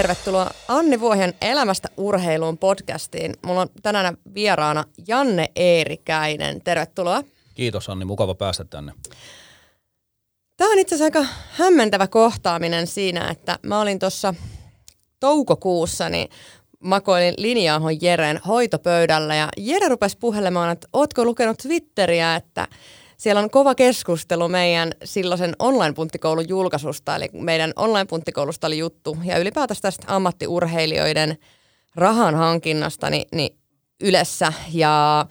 Tervetuloa Anni Vuohien Elämästä urheiluun podcastiin. Mulla on tänään vieraana Janne Eerikäinen. Tervetuloa. Kiitos Anni, mukava päästä tänne. Tämä on itse asiassa aika hämmentävä kohtaaminen siinä, että mä olin tuossa toukokuussa, niin makoilin linja Jeren hoitopöydällä ja Jere rupesi puhelemaan, että ootko lukenut Twitteriä, että siellä on kova keskustelu meidän silloisen online-punttikoulun julkaisusta, eli meidän online-punttikoulusta oli juttu, ja ylipäätänsä tästä ammattiurheilijoiden rahan hankinnasta niin, niin Ylessä. Ja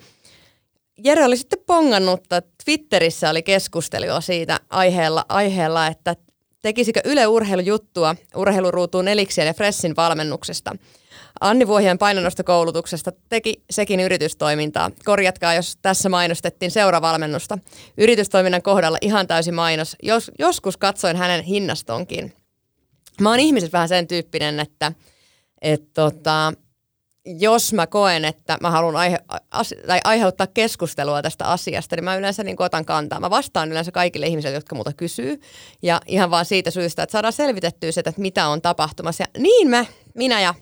Jere oli sitten pongannut, että Twitterissä oli keskustelua siitä aiheella, aiheella että tekisikö Yle urheilujuttua urheiluruutuun Eliksien ja Fressin valmennuksesta – Anni Vuohien painonnostokoulutuksesta teki sekin yritystoimintaa. Korjatkaa, jos tässä mainostettiin seuravalmennusta. Yritystoiminnan kohdalla ihan täysi mainos. Jos, joskus katsoin hänen hinnastonkin. Mä oon ihmiset vähän sen tyyppinen, että et tota, jos mä koen, että mä haluan aihe, as, aiheuttaa keskustelua tästä asiasta, niin mä yleensä niin otan kantaa. Mä vastaan yleensä kaikille ihmisille, jotka muuta kysyy. Ja ihan vaan siitä syystä, että saadaan selvitettyä se, että mitä on tapahtumassa. Ja niin me, minä ja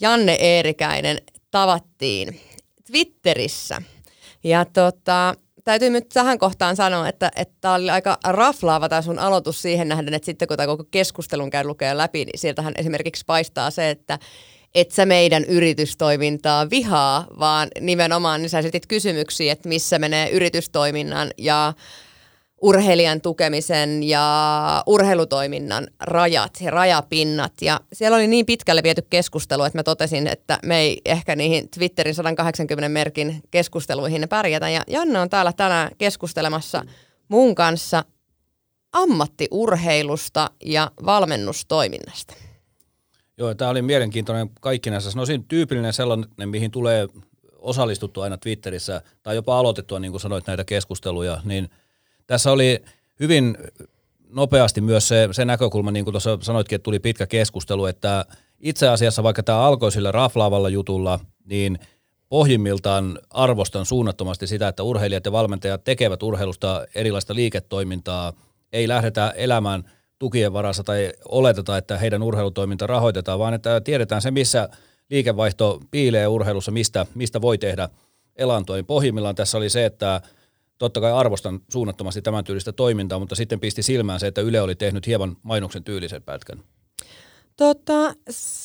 Janne Eerikäinen tavattiin Twitterissä. Ja tota, täytyy nyt tähän kohtaan sanoa, että tämä oli aika raflaava tämä sun aloitus siihen nähden, että sitten kun tämä koko keskustelun käy lukea läpi, niin sieltähän esimerkiksi paistaa se, että et sä meidän yritystoimintaa vihaa, vaan nimenomaan niin sä kysymyksiä, että missä menee yritystoiminnan ja urheilijan tukemisen ja urheilutoiminnan rajat ja rajapinnat. Ja siellä oli niin pitkälle viety keskustelu, että mä totesin, että me ei ehkä niihin Twitterin 180 merkin keskusteluihin pärjätä. Ja Janne on täällä tänään keskustelemassa mun kanssa ammattiurheilusta ja valmennustoiminnasta. Joo, tämä oli mielenkiintoinen kaikkinensa. Sanoisin tyypillinen sellainen, mihin tulee osallistuttu aina Twitterissä tai jopa aloitettua, niin kuin sanoit, näitä keskusteluja, niin – tässä oli hyvin nopeasti myös se, se näkökulma, niin kuin tuossa sanoitkin, että tuli pitkä keskustelu, että itse asiassa vaikka tämä alkoi sillä raflaavalla jutulla, niin pohjimmiltaan arvostan suunnattomasti sitä, että urheilijat ja valmentajat tekevät urheilusta erilaista liiketoimintaa, ei lähdetä elämään tukien varassa tai oleteta, että heidän urheilutoiminta rahoitetaan, vaan että tiedetään se, missä liikevaihto piilee urheilussa, mistä, mistä voi tehdä elantoa. Niin pohjimmillaan tässä oli se, että totta kai arvostan suunnattomasti tämän tyylistä toimintaa, mutta sitten pisti silmään se, että Yle oli tehnyt hieman mainoksen tyylisen pätkän. Tota,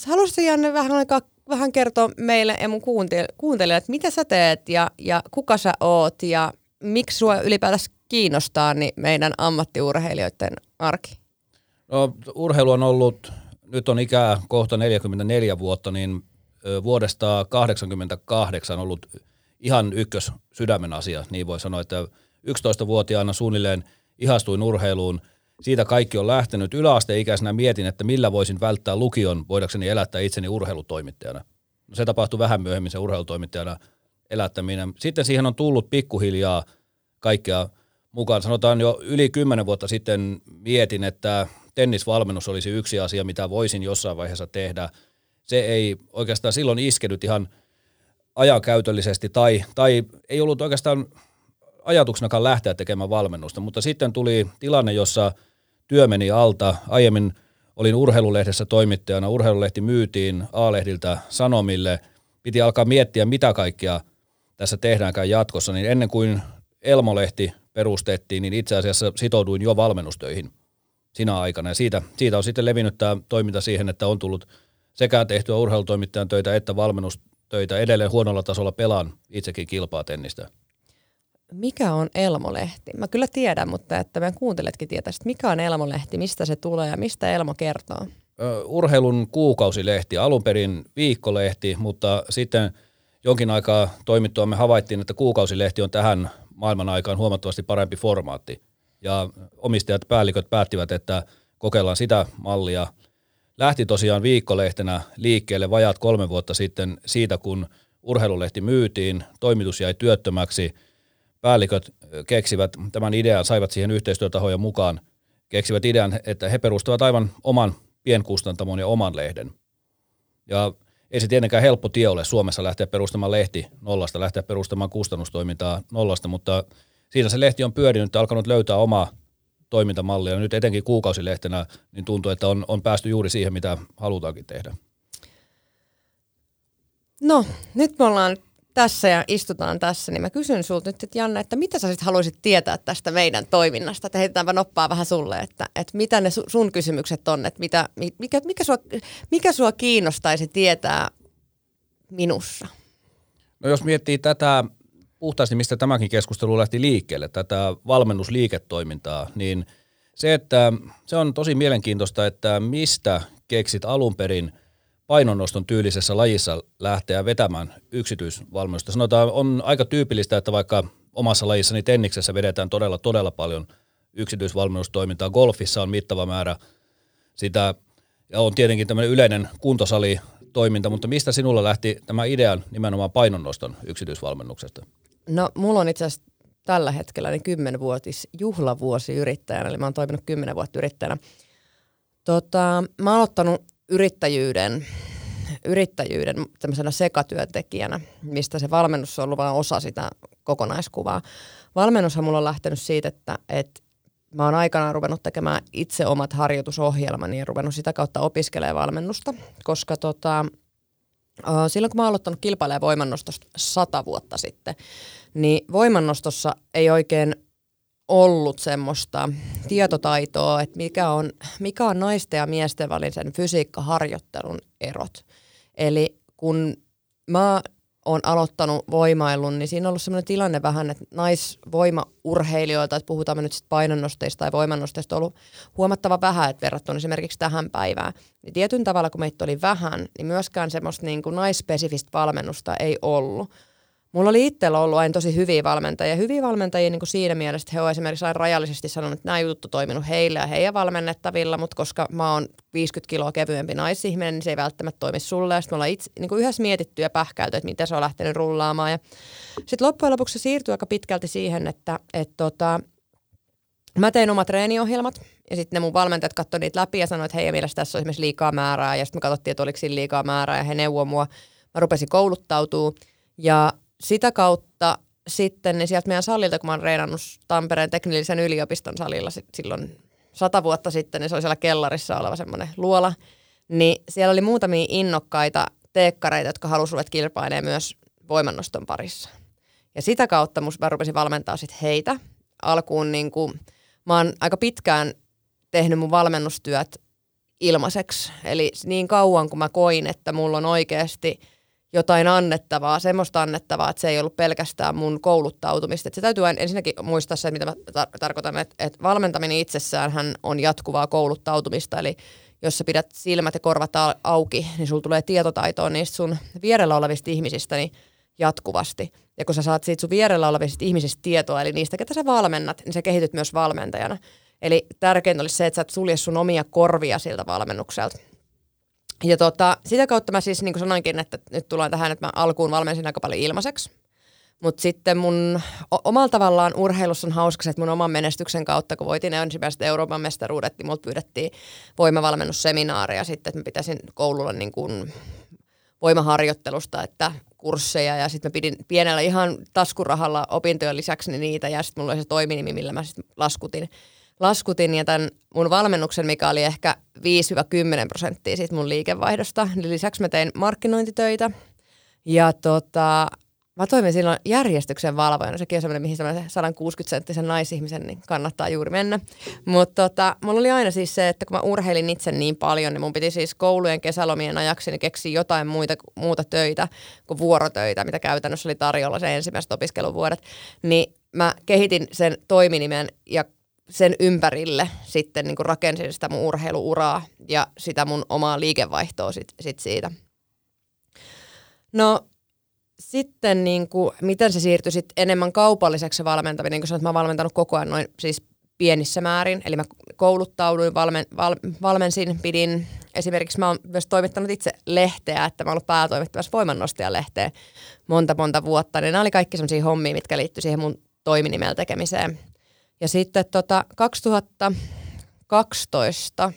haluaisitko Janne vähän aikaa vähän kertoa meille ja mun kuuntelijoille, että mitä sä teet ja, ja kuka sä oot ja miksi sua ylipäätänsä kiinnostaa niin meidän ammattiurheilijoiden arki? No, urheilu on ollut, nyt on ikää kohta 44 vuotta, niin vuodesta 1988 ollut ihan ykkös sydämen asia, niin voi sanoa, että 11-vuotiaana suunnilleen ihastuin urheiluun. Siitä kaikki on lähtenyt. Yläasteikäisenä mietin, että millä voisin välttää lukion, voidakseni elättää itseni urheilutoimittajana. No se tapahtui vähän myöhemmin se urheilutoimittajana elättäminen. Sitten siihen on tullut pikkuhiljaa kaikkea mukaan. Sanotaan jo yli kymmenen vuotta sitten mietin, että tennisvalmennus olisi yksi asia, mitä voisin jossain vaiheessa tehdä. Se ei oikeastaan silloin iskenyt ihan – ajankäytöllisesti tai, tai ei ollut oikeastaan ajatuksenakaan lähteä tekemään valmennusta, mutta sitten tuli tilanne, jossa työ meni alta. Aiemmin olin urheilulehdessä toimittajana, urheilulehti myytiin A-lehdiltä Sanomille, piti alkaa miettiä, mitä kaikkea tässä tehdäänkään jatkossa, niin ennen kuin Elmolehti perustettiin, niin itse asiassa sitouduin jo valmennustöihin sinä aikana. Ja siitä, siitä on sitten levinnyt tämä toiminta siihen, että on tullut sekä tehtyä urheilutoimittajan töitä että valmennus, töitä. Edelleen huonolla tasolla pelaan itsekin kilpaa tennistä. Mikä on Elmolehti? Mä kyllä tiedän, mutta että meidän kuunteletkin tietäisi, mikä on Elmolehti, mistä se tulee ja mistä Elmo kertoo? Urheilun kuukausilehti, alun perin viikkolehti, mutta sitten jonkin aikaa toimittua me havaittiin, että kuukausilehti on tähän maailman aikaan huomattavasti parempi formaatti. Ja omistajat, päälliköt päättivät, että kokeillaan sitä mallia – lähti tosiaan viikkolehtenä liikkeelle vajaat kolme vuotta sitten siitä, kun urheilulehti myytiin, toimitus jäi työttömäksi, päälliköt keksivät tämän idean, saivat siihen yhteistyötahoja mukaan, keksivät idean, että he perustavat aivan oman pienkustantamon ja oman lehden. Ja ei se tietenkään helppo tie ole Suomessa lähteä perustamaan lehti nollasta, lähteä perustamaan kustannustoimintaa nollasta, mutta siinä se lehti on pyörinyt ja alkanut löytää omaa toimintamallia. Nyt etenkin kuukausilehtenä niin tuntuu, että on, on päästy juuri siihen, mitä halutaankin tehdä. No, nyt me ollaan tässä ja istutaan tässä, niin mä kysyn sulta nyt, että Janne, että mitä sä sit haluaisit tietää tästä meidän toiminnasta? Että heitetäänpä noppaa vähän sulle, että, että mitä ne sun kysymykset on, että mitä, mikä, mikä, sua, mikä sua kiinnostaisi tietää minussa? No jos miettii tätä puhtaasti, mistä tämäkin keskustelu lähti liikkeelle, tätä valmennusliiketoimintaa, niin se, että se on tosi mielenkiintoista, että mistä keksit alun perin painonnoston tyylisessä lajissa lähteä vetämään yksityisvalmennusta. Sanotaan, on aika tyypillistä, että vaikka omassa lajissani tenniksessä vedetään todella, todella paljon yksityisvalmennustoimintaa. Golfissa on mittava määrä sitä, ja on tietenkin tämmöinen yleinen kuntosali toiminta, mutta mistä sinulla lähti tämä idea nimenomaan painonnoston yksityisvalmennuksesta? No mulla on itse asiassa tällä hetkellä niin kymmenvuotis juhlavuosi yrittäjänä, eli mä oon toiminut kymmenen vuotta yrittäjänä. Tota, mä oon aloittanut yrittäjyyden, yrittäjyyden tämmöisenä sekatyöntekijänä, mistä se valmennus on ollut vain osa sitä kokonaiskuvaa. Valmennushan mulla on lähtenyt siitä, että, että mä oon aikanaan ruvennut tekemään itse omat harjoitusohjelmani ja ruvennut sitä kautta opiskelemaan valmennusta, koska tota, silloin kun mä oon aloittanut kilpailemaan voimannostosta sata vuotta sitten, niin voimannostossa ei oikein ollut semmoista tietotaitoa, että mikä on, mikä on naisten ja miesten välisen fysiikkaharjoittelun erot. Eli kun mä oon aloittanut voimailun, niin siinä on ollut sellainen tilanne vähän, että naisvoimaurheilijoilta, että puhutaan me nyt sitten painonnosteista tai voimannosteista, on ollut huomattava vähän, että verrattuna esimerkiksi tähän päivään. Niin tietyn tavalla, kun meitä oli vähän, niin myöskään semmoista niin kuin naisspesifistä valmennusta ei ollut. Mulla oli itsellä ollut aina tosi hyviä valmentajia. Hyviä valmentajia niin kuin siinä mielessä, että he ovat esimerkiksi aina rajallisesti sanonut, että nämä jutut on toiminut heille ja heidän valmennettavilla, mutta koska mä oon 50 kiloa kevyempi naisihminen, niin se ei välttämättä toimi sulle. Sitten me ollaan itse, niin kuin yhdessä mietitty ja pähkäyty, että miten se on lähtenyt rullaamaan. Sitten loppujen lopuksi se siirtyi aika pitkälti siihen, että et tota, mä tein omat treeniohjelmat ja sitten ne mun valmentajat katsoivat niitä läpi ja sanoivat, että hei, mielestäni tässä on esimerkiksi liikaa määrää. Ja sitten me katsottiin, että oliko siinä liikaa määrää ja he neuvoivat mua. Mä rupesin kouluttautuu ja sitä kautta sitten niin sieltä meidän salilta, kun mä oon reenannut Tampereen teknillisen yliopiston salilla silloin sata vuotta sitten, niin se oli siellä kellarissa oleva semmoinen luola, niin siellä oli muutamia innokkaita teekkareita, jotka halusivat kilpailemaan myös voimannoston parissa. Ja sitä kautta mä rupesin valmentaa sit heitä. Alkuun niin kuin, mä oon aika pitkään tehnyt mun valmennustyöt ilmaiseksi. Eli niin kauan kun mä koin, että mulla on oikeasti – jotain annettavaa, semmoista annettavaa, että se ei ollut pelkästään mun kouluttautumista. Että se täytyy ensinnäkin muistaa se, mitä mä tar- tarkoitan, että, että valmentaminen itsessään on jatkuvaa kouluttautumista, eli jos sä pidät silmät ja korvat auki, niin sulla tulee tietotaitoa niistä sun vierellä olevista ihmisistä niin jatkuvasti. Ja kun sä saat siitä sun vierellä olevista ihmisistä tietoa, eli niistä, ketä sä valmennat, niin sä kehityt myös valmentajana. Eli tärkeintä olisi se, että sä et sulje sun omia korvia siltä valmennukselta. Ja tota, sitä kautta mä siis niin kuin sanoinkin, että nyt tullaan tähän, että mä alkuun valmensin aika paljon ilmaiseksi. Mutta sitten mun omalla tavallaan urheilussa on hauska että mun oman menestyksen kautta, kun voitin ensimmäiset Euroopan mestaruudet, niin multa pyydettiin voimavalmennusseminaaria sitten, että mä pitäisin koululla niin kuin voimaharjoittelusta, että kursseja ja sitten mä pidin pienellä ihan taskurahalla opintojen lisäksi niitä ja sitten mulla oli se toiminimi, millä mä sitten laskutin laskutin ja tämän mun valmennuksen, mikä oli ehkä 5-10 prosenttia siitä mun liikevaihdosta. Lisäksi mä tein markkinointitöitä ja tota, mä toimin silloin järjestyksen valvojana. Sekin on semmoinen, mihin semmoinen 160-senttisen naisihmisen niin kannattaa juuri mennä. Mutta tota, mulla oli aina siis se, että kun mä urheilin itse niin paljon, niin mun piti siis koulujen kesälomien ajaksi niin keksiä jotain muita, muuta töitä kuin vuorotöitä, mitä käytännössä oli tarjolla se ensimmäiset opiskeluvuodet. Niin mä kehitin sen toiminimen ja sen ympärille sitten niin kuin rakensin sitä mun urheiluuraa ja sitä mun omaa liikevaihtoa sit, sit siitä. No sitten niin kuin, miten se siirtyi sit enemmän kaupalliseksi se valmentaminen, niin kuin sanoin, että mä oon valmentanut koko ajan noin siis pienissä määrin, eli mä kouluttauduin, valmen, val, valmensin, pidin, esimerkiksi mä oon myös toimittanut itse lehteä, että mä oon ollut päätoimittavassa voimannostajan-lehteä monta monta vuotta, niin nämä oli kaikki sellaisia hommia, mitkä liittyi siihen mun toiminimellä tekemiseen. Ja sitten tota 2012,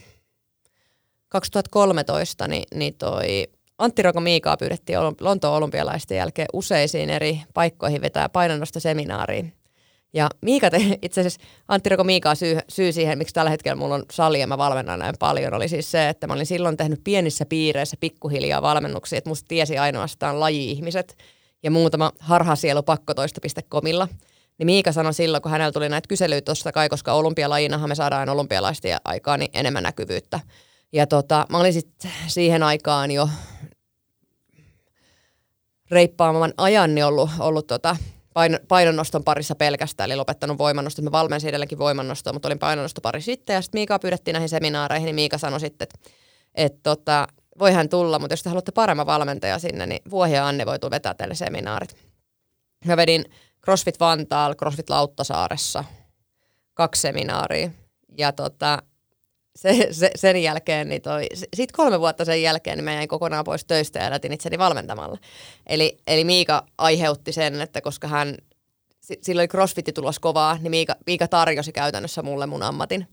2013, niin, niin toi Antti Roko Miikaa pyydettiin Lontoon olympialaisten jälkeen useisiin eri paikkoihin vetää painonnosta seminaariin. Ja Miika, te, itse asiassa Antti Roko Miika syy, syy siihen, miksi tällä hetkellä mulla on sali ja mä valmennan näin paljon, oli siis se, että mä olin silloin tehnyt pienissä piireissä pikkuhiljaa valmennuksia, että musta tiesi ainoastaan laji-ihmiset ja muutama harhasielu pakkotoista.comilla. Niin Miika sanoi silloin, kun hänellä tuli näitä kyselyitä tuosta kai, koska olympialajinahan me saadaan olympialaisten aikaan niin enemmän näkyvyyttä. Ja tota, mä olin sitten siihen aikaan jo reippaamman ajan niin ollut, ollut tota, pain, painonnoston parissa pelkästään, eli lopettanut voimannoston. Mä valmensin edelleenkin voimannostoa, mutta olin painonnostopari sitten. Ja sitten Miika pyydettiin näihin seminaareihin, niin Miika sanoi sitten, että, että tota, voi hän tulla, mutta jos te haluatte paremman valmentaja sinne, niin Vuohi ja Anne voi tulla vetää teille seminaarit. Mä vedin CrossFit Vantaal, CrossFit Lauttasaaressa, kaksi seminaaria. Ja tota, se, se, sen jälkeen, niin toi, sit kolme vuotta sen jälkeen, niin mä jäin kokonaan pois töistä ja jätin itseni valmentamalla. Eli, eli Miika aiheutti sen, että koska hän, silloin crossfit tulos kovaa, niin Miika, Miika tarjosi käytännössä mulle mun ammatin.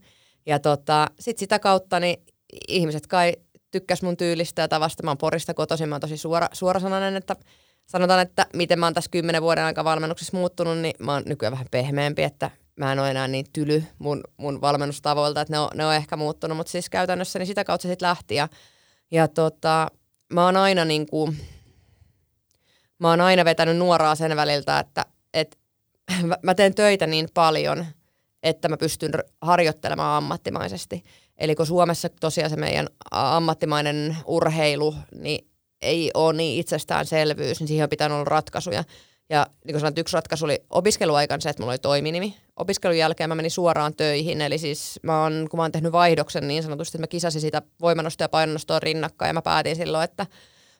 Ja tota, sit sitä kautta niin ihmiset kai tykkäs mun tyylistä ja tavasta. Mä oon Porista kotoisin, mä oon tosi suora, suorasanainen, että sanotaan, että miten mä oon tässä kymmenen vuoden aika valmennuksessa muuttunut, niin mä oon nykyään vähän pehmeämpi, että mä en ole enää niin tyly mun, mun valmennustavoilta, että ne on, ne on ehkä muuttunut, mutta siis käytännössä niin sitä kautta se sitten lähti ja, ja tota, mä oon aina niin kuin, mä oon aina vetänyt nuoraa sen väliltä, että et, mä teen töitä niin paljon, että mä pystyn harjoittelemaan ammattimaisesti. Eli kun Suomessa tosiaan se meidän ammattimainen urheilu, niin ei ole niin itsestäänselvyys, niin siihen on pitänyt olla ratkaisuja. Ja niin kuin sanoin, yksi ratkaisu oli opiskeluaikan se, että mulla oli toiminimi. Opiskelun jälkeen mä menin suoraan töihin, eli siis mä oon, kun mä oon tehnyt vaihdoksen niin sanotusti, että mä kisasin sitä voimannostoa ja painonnostoa rinnakkain, ja mä päätin silloin, että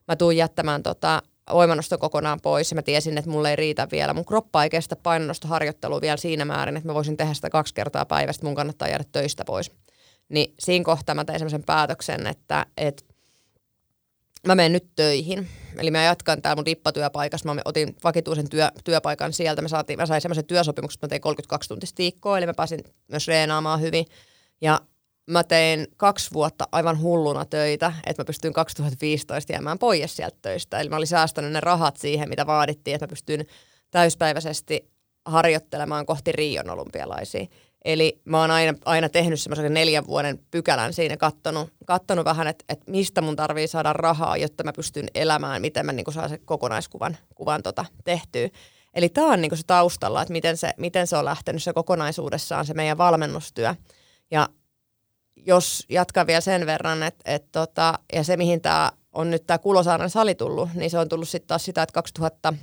mä tuun jättämään tota voimannosto kokonaan pois, ja mä tiesin, että mulle ei riitä vielä. Mun kroppa ei kestä painonnostoharjoittelua vielä siinä määrin, että mä voisin tehdä sitä kaksi kertaa päivästä, mun kannattaa jäädä töistä pois. Niin siinä kohtaa mä tein semmoisen päätöksen, että, että mä menen nyt töihin. Eli mä jatkan täällä mun dippatyöpaikassa. Mä otin vakituisen työ, työpaikan sieltä. Mä, saatiin, mä sain semmoisen työsopimuksen, että mä tein 32 tuntista viikkoa, eli mä pääsin myös reenaamaan hyvin. Ja mä tein kaksi vuotta aivan hulluna töitä, että mä pystyin 2015 jäämään pois sieltä töistä. Eli mä olin säästänyt ne rahat siihen, mitä vaadittiin, että mä pystyin täyspäiväisesti harjoittelemaan kohti Rion olympialaisia. Eli mä oon aina, aina tehnyt semmoisen neljän vuoden pykälän siinä, kattonut, kattonut vähän, että, että mistä mun tarvii saada rahaa, jotta mä pystyn elämään, miten mä niin saan se kokonaiskuvan kuvan tota tehtyä. Eli tämä on niin se taustalla, että miten se, miten se on lähtenyt se kokonaisuudessaan se meidän valmennustyö. Ja jos jatkan vielä sen verran, että, että tota, ja se mihin tämä on nyt tämä Kulosaaren sali tullut, niin se on tullut sitten taas sitä, että 2000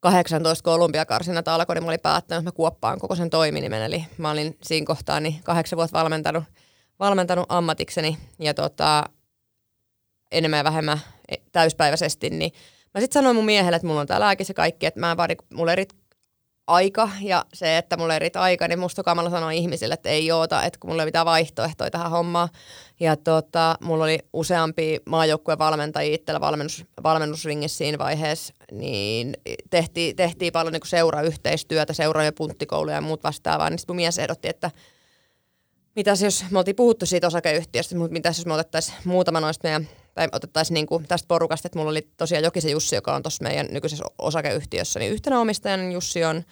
18, kun olympiakarsinat alkoi, niin mä olin päättänyt, että mä kuoppaan koko sen toiminimen. Eli mä olin siinä kohtaa niin kahdeksan vuotta valmentanut, valmentanut ammatikseni ja tota, enemmän ja vähemmän täyspäiväisesti. Niin mä sitten sanoin mun miehelle, että mulla on tää lääke se kaikki, että mä en vaadi, mulla eri aika ja se, että mulla riitä aika, niin musta kamala sanoi ihmisille, että ei oota, että kun mulla ei mitään vaihtoehtoja tähän hommaan. Ja tota, mulla oli useampi maajoukkueen valmentajia itsellä valmennus, valmennusringissä siinä vaiheessa, niin tehtiin, tehtiin paljon niin seurayhteistyötä, ja punttikouluja ja muut vastaavaa, niin sitten mun mies ehdotti, että mitäs jos me oltiin puhuttu siitä osakeyhtiöstä, mutta mitäs jos me otettaisiin muutama noista meidän, tai otettaisiin niin kuin tästä porukasta, että mulla oli tosiaan Jokisen Jussi, joka on tuossa meidän nykyisessä osakeyhtiössä, niin yhtenä omistajan Jussi on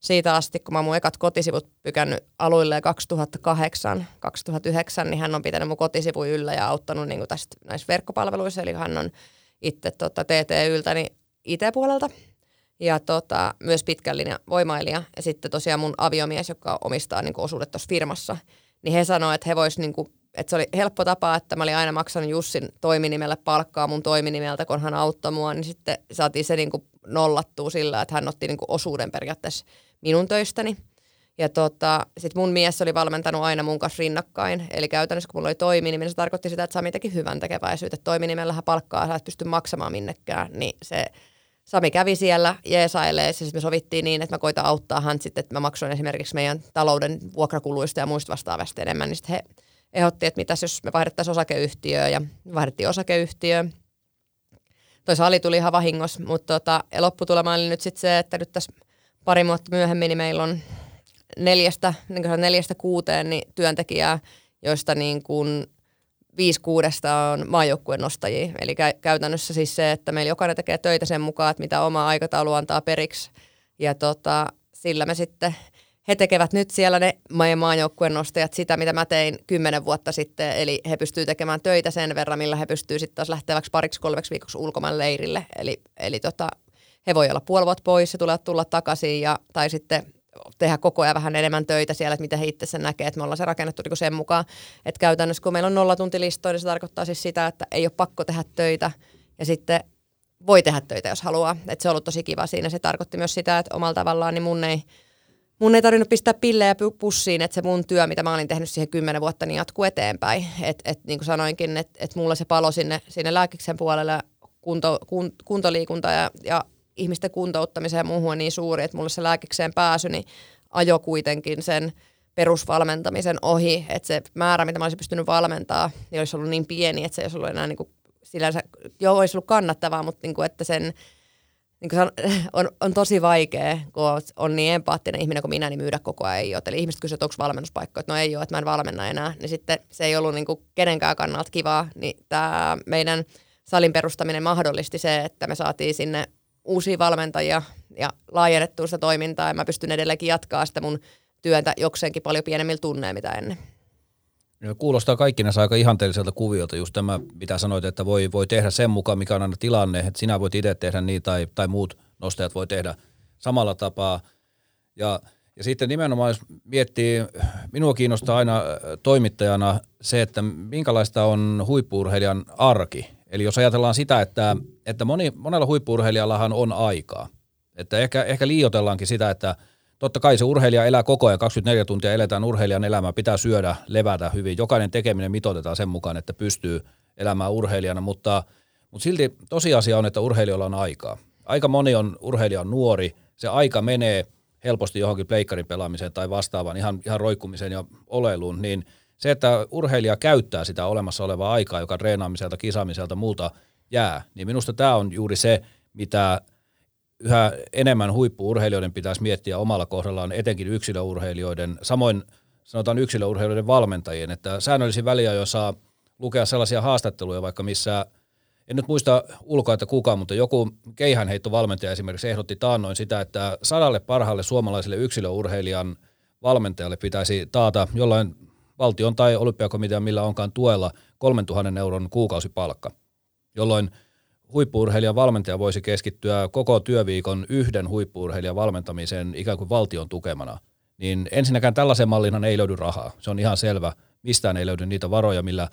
siitä asti, kun mä oon mun ekat kotisivut pykännyt aluille 2008, 2009, niin hän on pitänyt mun kotisivu yllä ja auttanut niin tästä näissä verkkopalveluissa, eli hän on itse tota, TT-yltäni IT-puolelta ja tota, myös pitkän linjan voimailija. Ja sitten tosiaan mun aviomies, joka omistaa niin osuudet tuossa firmassa, niin he sanoivat, että he vois niin kuin, että se oli helppo tapa, että mä olin aina maksanut Jussin toiminimelle palkkaa mun toiminimeltä, kun hän auttoi mua, niin sitten saatiin se niin kuin nollattua sillä, että hän otti niin kuin osuuden periaatteessa minun töistäni. Ja tota, sitten mun mies oli valmentanut aina mun kanssa rinnakkain. Eli käytännössä kun mulla oli toiminimen, niin se tarkoitti sitä, että Sami teki hyvän tekeväisyyttä. Toiminimellähän palkkaa sä et pysty maksamaan minnekään. Niin se Sami kävi siellä jeesailee, ja sitten me sovittiin niin, että mä koitan auttaa hän sitten, että mä maksoin esimerkiksi meidän talouden vuokrakuluista ja muista vastaavasta enemmän. Niin sitten he ehdotti, että mitäs jos me vaihdettaisiin osakeyhtiöön ja vaihdettiin osakeyhtiöön. Toi sali tuli ihan vahingossa, mutta tota, lopputulema oli nyt sitten se, että nyt tässä pari vuotta myöhemmin niin meillä on neljästä, niin neljästä kuuteen niin työntekijää, joista niin kuin viisi kuudesta on maajoukkueen nostajia. Eli kä- käytännössä siis se, että meillä jokainen tekee töitä sen mukaan, että mitä oma aikataulu antaa periksi. Ja tota, sillä me sitten he tekevät nyt siellä ne meidän maajoukkueen nostajat sitä, mitä mä tein kymmenen vuotta sitten. Eli he pystyvät tekemään töitä sen verran, millä he pystyvät sitten taas lähteväksi pariksi kolmeksi viikoksi ulkomaan leirille. Eli, eli tota, he voi olla puoli vuotta pois ja tulee tulla takaisin ja, tai sitten tehdä koko ajan vähän enemmän töitä siellä, että miten he itse sen näkee, että me ollaan se rakennettu niin sen mukaan, että käytännössä kun meillä on nollatuntilistoja, niin se tarkoittaa siis sitä, että ei ole pakko tehdä töitä ja sitten voi tehdä töitä, jos haluaa. Että se on ollut tosi kiva siinä. Se tarkoitti myös sitä, että omalla tavallaan niin mun ei, mun ei tarvinnut pistää pillejä pussiin, että se mun työ, mitä mä olin tehnyt siihen kymmenen vuotta, niin jatkuu eteenpäin. Että et, niin kuin sanoinkin, että et mulla se palo sinne, sinne lääkiksen puolelle, kunto, kun, kuntoliikunta ja, ja ihmisten kuntouttamiseen ja muuhun on niin suuri, että mulle se lääkikseen pääsy, niin ajo kuitenkin sen perusvalmentamisen ohi, että se määrä, mitä mä olisin pystynyt valmentaa, niin olisi ollut niin pieni, että se ei olisi ollut enää niin kuin, sillänsä, joo, olisi ollut kannattavaa, mutta niin kuin, että sen niin kuin on, on tosi vaikea, kun on niin empaattinen ihminen kuin minä, niin myydä koko ajan ei ole. Eli ihmiset kysyvät, onko valmennuspaikka, että no ei ole, että mä en valmenna enää. Niin sitten se ei ollut niin kuin kenenkään kannalta kivaa, niin tämä meidän salin perustaminen mahdollisti se, että me saatiin sinne uusia valmentajia ja laajennettua sitä toimintaa ja mä pystyn edelleenkin jatkaa sitä mun työntä jokseenkin paljon pienemmillä tunneilla mitä ennen. Ja kuulostaa kaikkinensa aika ihanteelliselta kuviolta just tämä, mitä sanoit, että voi, voi tehdä sen mukaan, mikä on aina tilanne, että sinä voit itse tehdä niin tai, tai muut nostajat voi tehdä samalla tapaa. Ja, ja sitten nimenomaan, jos miettii, minua kiinnostaa aina toimittajana se, että minkälaista on huippuurheilijan arki. Eli jos ajatellaan sitä, että, että moni, monella huippuurheilijallahan on aikaa. Että ehkä, ehkä liiotellaankin sitä, että totta kai se urheilija elää koko ajan, 24 tuntia eletään urheilijan elämää, pitää syödä, levätä hyvin. Jokainen tekeminen mitoitetaan sen mukaan, että pystyy elämään urheilijana, mutta, mutta silti tosiasia on, että urheilijoilla on aikaa. Aika moni on urheilija on nuori, se aika menee helposti johonkin pleikkarin pelaamiseen tai vastaavaan, ihan, ihan roikkumiseen ja oleiluun, niin – se, että urheilija käyttää sitä olemassa olevaa aikaa, joka treenaamiselta, kisaamiselta, muuta jää, niin minusta tämä on juuri se, mitä yhä enemmän huippuurheilijoiden pitäisi miettiä omalla kohdallaan, etenkin yksilöurheilijoiden, samoin sanotaan yksilöurheilijoiden valmentajien, että säännöllisin väliä saa lukea sellaisia haastatteluja vaikka missä, en nyt muista ulkoa, että kuka, mutta joku keihänheittovalmentaja esimerkiksi ehdotti taannoin sitä, että sadalle parhaalle suomalaiselle yksilöurheilijan valmentajalle pitäisi taata jollain valtion tai olympiakomitean millä onkaan tuella 3000 euron kuukausipalkka, jolloin huippuurheilijan valmentaja voisi keskittyä koko työviikon yhden huippuurheilijan valmentamiseen ikään kuin valtion tukemana. Niin ensinnäkään tällaisen mallinhan ei löydy rahaa. Se on ihan selvä. Mistään ei löydy niitä varoja, millä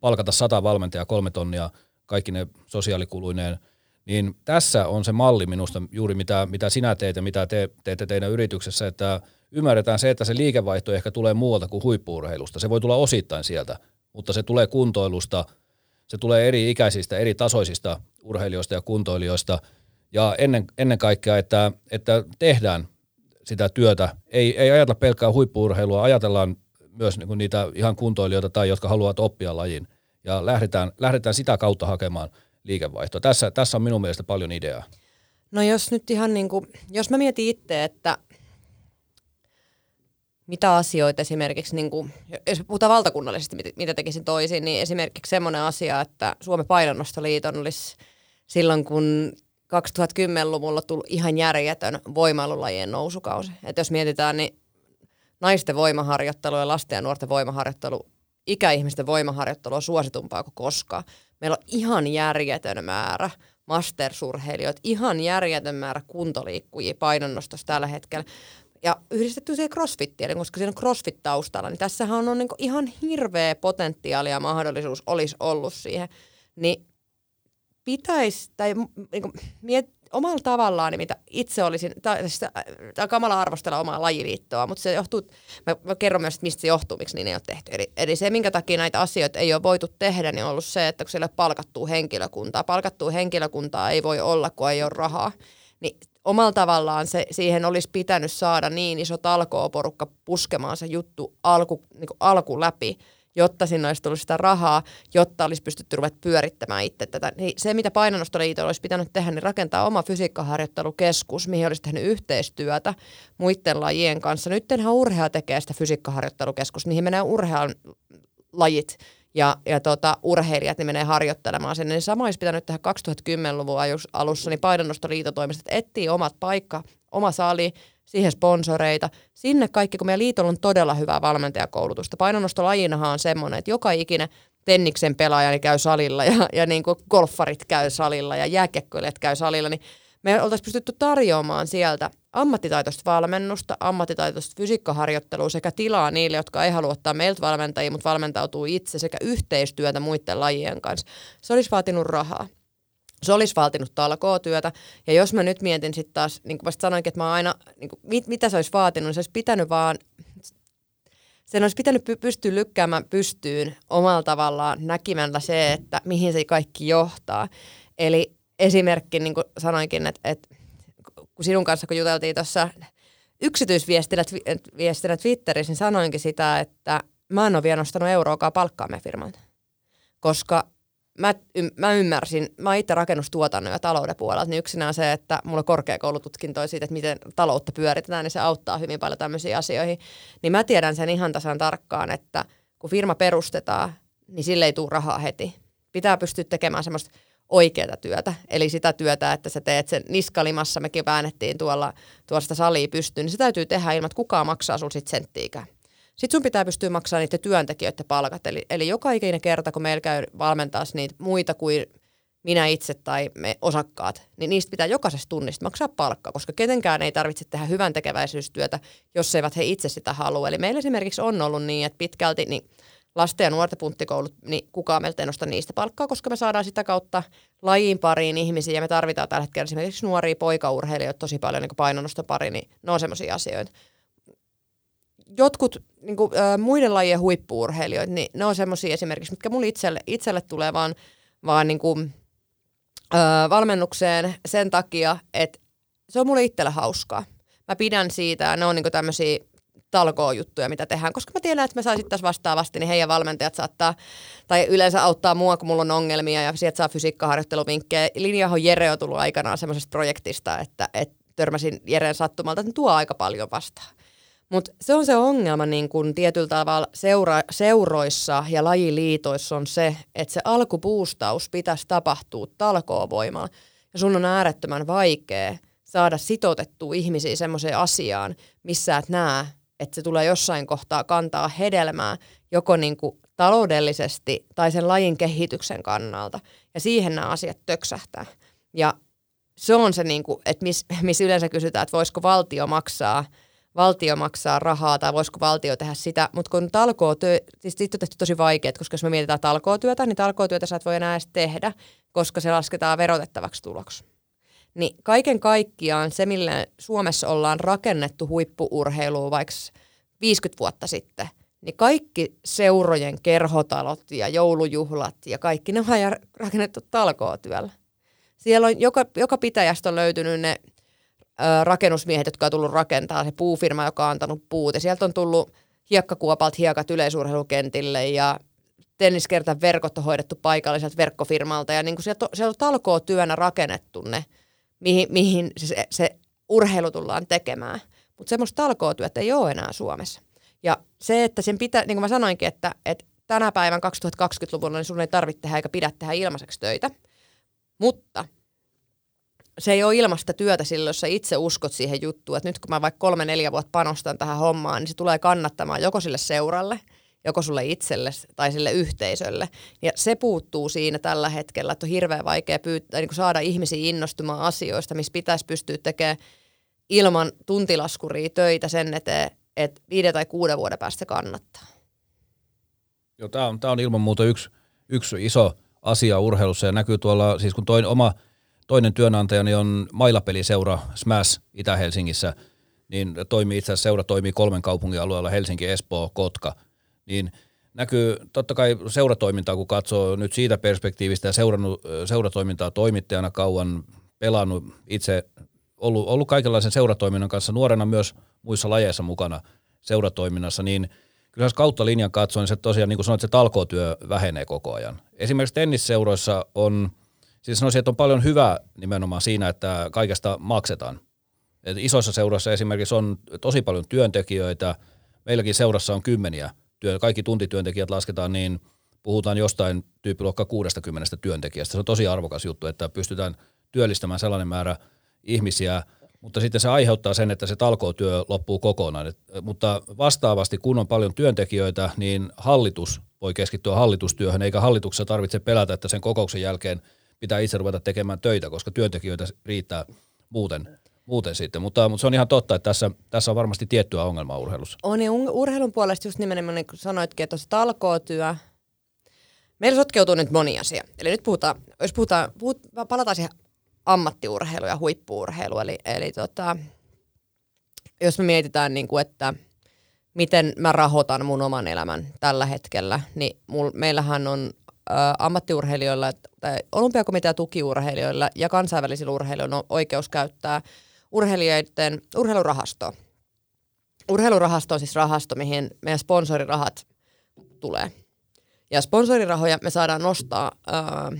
palkata sata valmentajaa kolme tonnia, kaikki ne sosiaalikuluineen. Niin tässä on se malli minusta juuri mitä, mitä sinä teet ja mitä te teette teidän yrityksessä, että – ymmärretään se, että se liikevaihto ehkä tulee muualta kuin huippuurheilusta. Se voi tulla osittain sieltä, mutta se tulee kuntoilusta, se tulee eri ikäisistä, eri tasoisista urheilijoista ja kuntoilijoista. Ja ennen, ennen kaikkea, että, että tehdään sitä työtä. Ei, ei ajatella pelkkää huippuurheilua, ajatellaan myös niin niitä ihan kuntoilijoita tai jotka haluavat oppia lajin. Ja lähdetään, lähdetään sitä kautta hakemaan liikevaihtoa. Tässä, tässä on minun mielestä paljon ideaa. No jos nyt ihan niin kuin, jos mä mietin itse, että mitä asioita esimerkiksi, niin kuin, jos puhutaan valtakunnallisesti, mitä tekisin toisin, niin esimerkiksi semmoinen asia, että Suomen painonnostoliiton olisi silloin, kun 2010-luvulla tullut ihan järjetön voimailulajien nousukausi. Että jos mietitään, niin naisten voimaharjoittelu ja lasten ja nuorten voimaharjoittelu, ikäihmisten voimaharjoittelu on suositumpaa kuin koskaan. Meillä on ihan järjetön määrä mastersurheilijoita, ihan järjetön määrä kuntoliikkujia painonnostossa tällä hetkellä ja yhdistetty siihen crossfittiin, koska siinä on crossfit taustalla, niin tässähän on niin ihan hirveä potentiaali ja mahdollisuus olisi ollut siihen. Niin pitäisi, tai niin kuin, miet, omalla tavallaan, niin mitä itse olisin, tämä kamala arvostella omaa lajiliittoa, mutta se johtuu, mä, mä kerron myös, että mistä se johtuu, miksi niin ei ole tehty. Eli, eli se, minkä takia näitä asioita ei ole voitu tehdä, niin on ollut se, että kun siellä palkattuu henkilökuntaa, palkattuu henkilökuntaa ei voi olla, kun ei ole rahaa. Niin omalla tavallaan se, siihen olisi pitänyt saada niin iso talkooporukka puskemaan se juttu alku, niin alku läpi, jotta sinne olisi tullut sitä rahaa, jotta olisi pystytty ruveta pyörittämään itse tätä. Niin se, mitä Painonostoliitolla olisi pitänyt tehdä, niin rakentaa oma fysiikkaharjoittelukeskus, mihin olisi tehnyt yhteistyötä muiden lajien kanssa. Nyttenhän urhea tekee sitä fysiikkaharjoittelukeskus, mihin menee urhean lajit ja, ja tota, urheilijat niin menee harjoittelemaan sinne. Niin sama olisi pitänyt tehdä 2010-luvun alussa, niin painonnostoliitotoimistot etsii omat paikka, oma sali, siihen sponsoreita, sinne kaikki, kun meidän liitolla on todella hyvää valmentajakoulutusta. Painonnostolajinahan on semmoinen, että joka ikinen tenniksen pelaaja niin käy salilla ja, ja niin kuin golfarit käy salilla ja jääkiekkoilijat käy salilla, niin me oltaisiin pystytty tarjoamaan sieltä ammattitaitoista valmennusta, ammattitaitoista fysiikkaharjoittelua sekä tilaa niille, jotka ei halua ottaa meiltä valmentajia, mutta valmentautuu itse sekä yhteistyötä muiden lajien kanssa. Se olisi vaatinut rahaa. Se olisi vaatinut talkootyötä. Ja jos mä nyt mietin sitten taas, niin kuin sanoinkin, että mä aina, niin kuin, mit, mitä se olisi vaatinut, niin se olisi pitänyt vaan sen olisi pitänyt py- pystyä lykkäämään pystyyn omalla tavallaan näkimällä se, että mihin se kaikki johtaa. Eli esimerkki, niin kuin sanoinkin, että, että kun sinun kanssa kun juteltiin tuossa yksityisviestinä Twitterissä, niin sanoinkin sitä, että mä en ole vielä nostanut euroakaan palkkaa meidän firmalta. Koska mä, mä ymmärsin, mä itse rakennustuotannon ja talouden puolelta, niin yksinään se, että mulla on korkeakoulututkinto siitä, että miten taloutta pyöritetään, niin se auttaa hyvin paljon tämmöisiin asioihin. Niin mä tiedän sen ihan tasan tarkkaan, että kun firma perustetaan, niin sille ei tule rahaa heti. Pitää pystyä tekemään semmoista oikeaa työtä. Eli sitä työtä, että sä teet sen niskalimassa, mekin väännettiin tuolla, tuosta salia pystyyn, niin se täytyy tehdä ilman, että kukaan maksaa sun sit senttiikään. Sitten sun pitää pystyä maksamaan niiden työntekijöiden palkat. Eli, eli joka ikinen kerta, kun meillä käy valmentaa niitä muita kuin minä itse tai me osakkaat, niin niistä pitää jokaisesta tunnista maksaa palkka, koska ketenkään ei tarvitse tehdä hyvän tekeväisyystyötä, jos eivät he itse sitä halua. Eli meillä esimerkiksi on ollut niin, että pitkälti niin lasten ja nuorten punttikoulut, niin kukaan meiltä ei nosta niistä palkkaa, koska me saadaan sitä kautta lajiin pariin ihmisiä ja me tarvitaan tällä hetkellä esimerkiksi nuoria poikaurheilijoita tosi paljon niin painonnosta pari, niin ne on semmoisia asioita. Jotkut niin kuin, äh, muiden lajien huippuurheilijoita, niin ne on semmoisia esimerkiksi, mitkä mulle itselle, itselle tulee vaan, vaan niin kuin, äh, valmennukseen sen takia, että se on mulle itselle hauskaa. Mä pidän siitä ne on niin tämmöisiä talkoo-juttuja, mitä tehdään, koska mä tiedän, että mä saisin tässä vastaavasti, niin heidän valmentajat saattaa, tai yleensä auttaa mua, kun mulla on ongelmia, ja sieltä saa fysiikkaharjoitteluvinkkejä. Linjahan Jere on tullut aikanaan semmoisesta projektista, että, että törmäsin Jereen sattumalta, että tuo aika paljon vastaan. Mutta se on se ongelma niin kun tietyllä tavalla seura- seuroissa ja lajiliitoissa on se, että se alkupuustaus pitäisi tapahtua talkoovoimalla. Ja sun on äärettömän vaikea saada sitoutettua ihmisiä semmoiseen asiaan, missä et näe, että se tulee jossain kohtaa kantaa hedelmää joko niin kuin taloudellisesti tai sen lajin kehityksen kannalta. Ja siihen nämä asiat töksähtää. Ja se on se, niin kuin, että missä mis yleensä kysytään, että voisiko valtio maksaa, valtio maksaa rahaa tai voisiko valtio tehdä sitä. Mutta kun talkootyö, siis siitä on tehty tosi vaikeaa, koska jos me mietitään talkootyötä, niin talkootyötä sä et voi enää edes tehdä, koska se lasketaan verotettavaksi tuloksi. Niin kaiken kaikkiaan se, millä Suomessa ollaan rakennettu huippuurheilua vaikka 50 vuotta sitten, niin kaikki seurojen kerhotalot ja joulujuhlat ja kaikki ne on rakennettu talkootyöllä. Siellä on joka, joka pitäjästä on löytynyt ne ö, rakennusmiehet, jotka on tullut rakentaa, se puufirma, joka on antanut puut. Ja sieltä on tullut hiekkakuopalta hiekat yleisurheilukentille ja tenniskertan verkot on hoidettu paikalliselta verkkofirmalta. Ja niin kuin sieltä, on, sieltä on talkootyönä rakennettu ne mihin, mihin se, se urheilu tullaan tekemään. Mutta semmoista talkootyötä ei ole enää Suomessa. Ja se, että sen pitää, niin kuin mä sanoinkin, että, että tänä päivän 2020-luvulla niin sun ei tarvitse tehdä eikä pidä tehdä ilmaiseksi töitä. Mutta se ei ole ilmasta työtä silloin, jos sä itse uskot siihen juttuun, että nyt kun mä vaikka kolme, neljä vuotta panostan tähän hommaan, niin se tulee kannattamaan joko sille seuralle – joko sulle itselle tai sille yhteisölle. Ja se puuttuu siinä tällä hetkellä, että on hirveän vaikea pyytää, niin saada ihmisiä innostumaan asioista, missä pitäisi pystyä tekemään ilman tuntilaskuria töitä sen eteen, että viiden tai kuuden vuoden päästä kannattaa. Joo, tämä on, tämä on ilman muuta yksi, yksi iso asia urheilussa ja näkyy tuolla, siis kun toinen, oma toinen työnantajani on mailapeliseura Smash Itä-Helsingissä, niin toimii itse asiassa seura toimii kolmen kaupungin alueella Helsinki, Espoo, Kotka – niin näkyy totta kai seuratoimintaa, kun katsoo nyt siitä perspektiivistä ja seurannut seuratoimintaa toimittajana kauan, pelannut itse, ollut, ollut kaikenlaisen seuratoiminnan kanssa nuorena myös muissa lajeissa mukana seuratoiminnassa, niin kyllä kautta linjan katsoen se tosiaan, niin kuin sanoit, se talkootyö vähenee koko ajan. Esimerkiksi tennisseuroissa on, siis sanoisin, että on paljon hyvää nimenomaan siinä, että kaikesta maksetaan. Et isoissa seuroissa esimerkiksi on tosi paljon työntekijöitä, meilläkin seurassa on kymmeniä työ, kaikki tuntityöntekijät lasketaan, niin puhutaan jostain tyyppiluokka 60 työntekijästä. Se on tosi arvokas juttu, että pystytään työllistämään sellainen määrä ihmisiä mutta sitten se aiheuttaa sen, että se talkootyö loppuu kokonaan. Et, mutta vastaavasti, kun on paljon työntekijöitä, niin hallitus voi keskittyä hallitustyöhön, eikä hallituksessa tarvitse pelätä, että sen kokouksen jälkeen pitää itse ruveta tekemään töitä, koska työntekijöitä riittää muuten, muuten sitten. Mutta, mutta se on ihan totta, että tässä, tässä on varmasti tiettyä ongelmaa urheilussa. On ja urheilun puolesta just nimenomaan, niin kuin sanoitkin, että se talkootyö, meillä sotkeutuu nyt moni asia. Eli nyt puhutaan, jos puhutaan, puhut, palataan siihen ammattiurheilu ja huippuurheilu. Eli, eli tota, jos me mietitään, niin kuin, että miten mä rahoitan mun oman elämän tällä hetkellä, niin mul, meillähän on ä, ammattiurheilijoilla tai olympiakomitea tukiurheilijoilla ja kansainvälisillä urheilijoilla on oikeus käyttää urheilijoiden urheilurahastoa. Urheilurahasto on siis rahasto, mihin meidän sponsorirahat tulee. Ja sponsorirahoja me saadaan nostaa ää,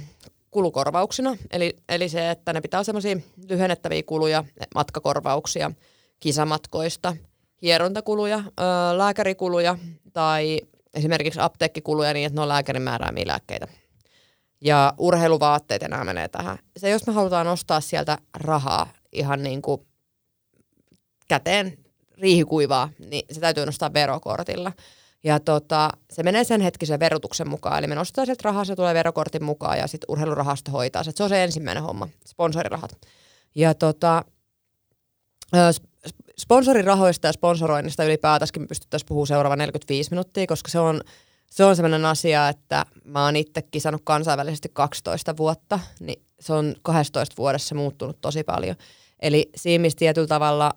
kulukorvauksina, eli, eli se, että ne pitää olla lyhennettäviä kuluja, matkakorvauksia kisamatkoista, hierontakuluja, ää, lääkärikuluja tai esimerkiksi apteekkikuluja niin, että ne on lääkärin määräämiä lääkkeitä. Ja urheiluvaatteet enää menee tähän. Se, jos me halutaan nostaa sieltä rahaa ihan niin kuin käteen riihikuivaa, niin se täytyy nostaa verokortilla. Ja tota, se menee sen hetkisen verotuksen mukaan, eli me nostetaan sieltä rahaa, se tulee verokortin mukaan ja sitten urheilurahasto hoitaa se. Se on se ensimmäinen homma, sponsorirahat. Ja tota, sponsorirahoista ja sponsoroinnista ylipäätänsä me pystyttäisiin puhumaan seuraava 45 minuuttia, koska se on, se on sellainen asia, että mä oon itse kisannut kansainvälisesti 12 vuotta, niin se on 12 vuodessa muuttunut tosi paljon. Eli siinä, missä tietyllä tavalla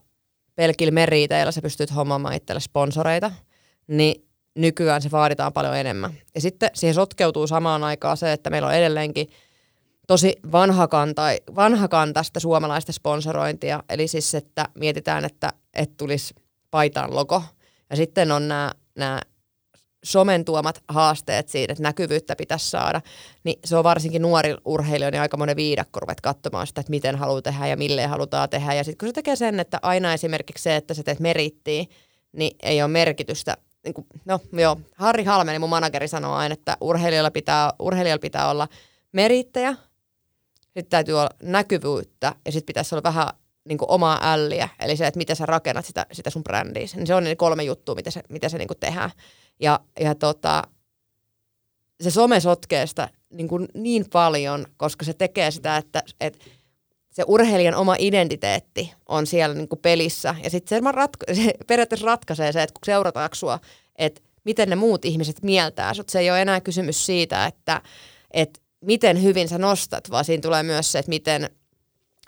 pelkillä meriiteillä sä pystyt hommaamaan itselle sponsoreita, niin nykyään se vaaditaan paljon enemmän. Ja sitten siihen sotkeutuu samaan aikaan se, että meillä on edelleenkin tosi vanhakanta, vanhakantaista suomalaista sponsorointia. Eli siis, että mietitään, että, että tulisi paitaan logo. Ja sitten on nämä, nämä somen tuomat haasteet siitä, että näkyvyyttä pitäisi saada, niin se on varsinkin nuori urheilijoiden niin aika monen viidakko ruvet katsomaan sitä, että miten haluaa tehdä ja milleen halutaan tehdä. Ja sitten kun se tekee sen, että aina esimerkiksi se, että sä teet merittiin, niin ei ole merkitystä. Niin kuin, no joo, Harri Halmeni, mun manageri, sanoo aina, että urheilijalla pitää, urheilijalla pitää olla merittejä, sitten täytyy olla näkyvyyttä ja sitten pitäisi olla vähän niin kuin omaa älliä, eli se, että miten sä rakennat sitä, sitä sun brändiä. Niin se on ne kolme juttua, mitä se, mitä se niin kuin tehdään. Ja, ja tota, se some sotkee sitä niin, kuin niin paljon, koska se tekee sitä, että, että se urheilijan oma identiteetti on siellä niin kuin pelissä. Ja sitten se, ratko- se periaatteessa ratkaisee se, että kun seurataanko sua, että miten ne muut ihmiset mieltää sut. Se ei ole enää kysymys siitä, että, että miten hyvin sä nostat, vaan siinä tulee myös se, että miten,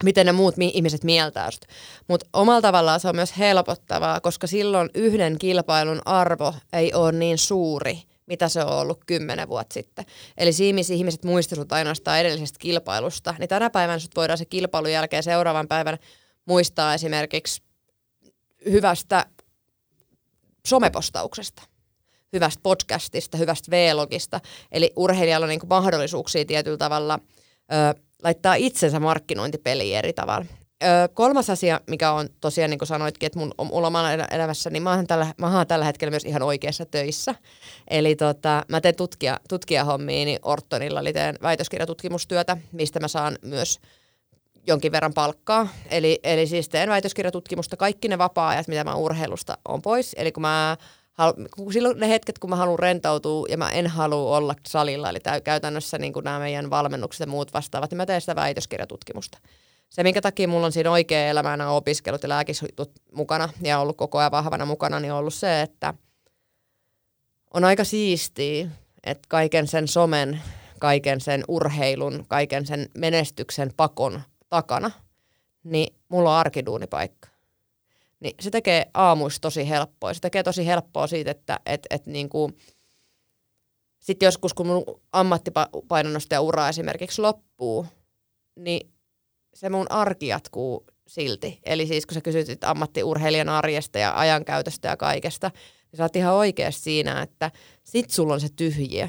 miten ne muut mi- ihmiset mieltää sut. Mutta omalla tavallaan se on myös helpottavaa, koska silloin yhden kilpailun arvo ei ole niin suuri, mitä se on ollut kymmenen vuotta sitten. Eli siinä, missä ihmiset muistavat ainoastaan edellisestä kilpailusta, niin tänä päivänä sut voidaan se kilpailun jälkeen seuraavan päivän muistaa esimerkiksi hyvästä somepostauksesta hyvästä podcastista, hyvästä vlogista. Eli urheilijalla on niin mahdollisuuksia tietyllä tavalla ö, laittaa itsensä markkinointipeliin eri tavalla. Ö, kolmas asia, mikä on tosiaan, niin kuin sanoitkin, että mun, omalla elämässä, niin mä oon, tällä, mä oon tällä hetkellä myös ihan oikeassa töissä. Eli tota, mä teen tutkija, tutkijahommia, niin Ortonilla eli teen väitöskirjatutkimustyötä, mistä mä saan myös jonkin verran palkkaa. Eli, eli siis teen väitöskirjatutkimusta kaikki ne vapaa-ajat, mitä mä urheilusta on pois. Eli kun mä silloin ne hetket, kun mä haluan rentoutua ja mä en halua olla salilla, eli tämä käytännössä niin nämä meidän valmennukset ja muut vastaavat, niin mä teen sitä väitöskirjatutkimusta. Se, minkä takia mulla on siinä oikea elämänä opiskelut ja lääkisjutut mukana ja ollut koko ajan vahvana mukana, niin on ollut se, että on aika siistiä, että kaiken sen somen, kaiken sen urheilun, kaiken sen menestyksen pakon takana, niin mulla on arkiduunipaikka niin se tekee aamuista tosi helppoa. Se tekee tosi helppoa siitä, että et, et niin kuin, sitten joskus kun mun ammattipainonnosta ja ura esimerkiksi loppuu, niin se mun arki jatkuu silti. Eli siis kun sä kysyt ammattiurheilijan arjesta ja ajankäytöstä ja kaikesta, niin sä oot ihan oikeassa siinä, että sit sulla on se tyhjiö.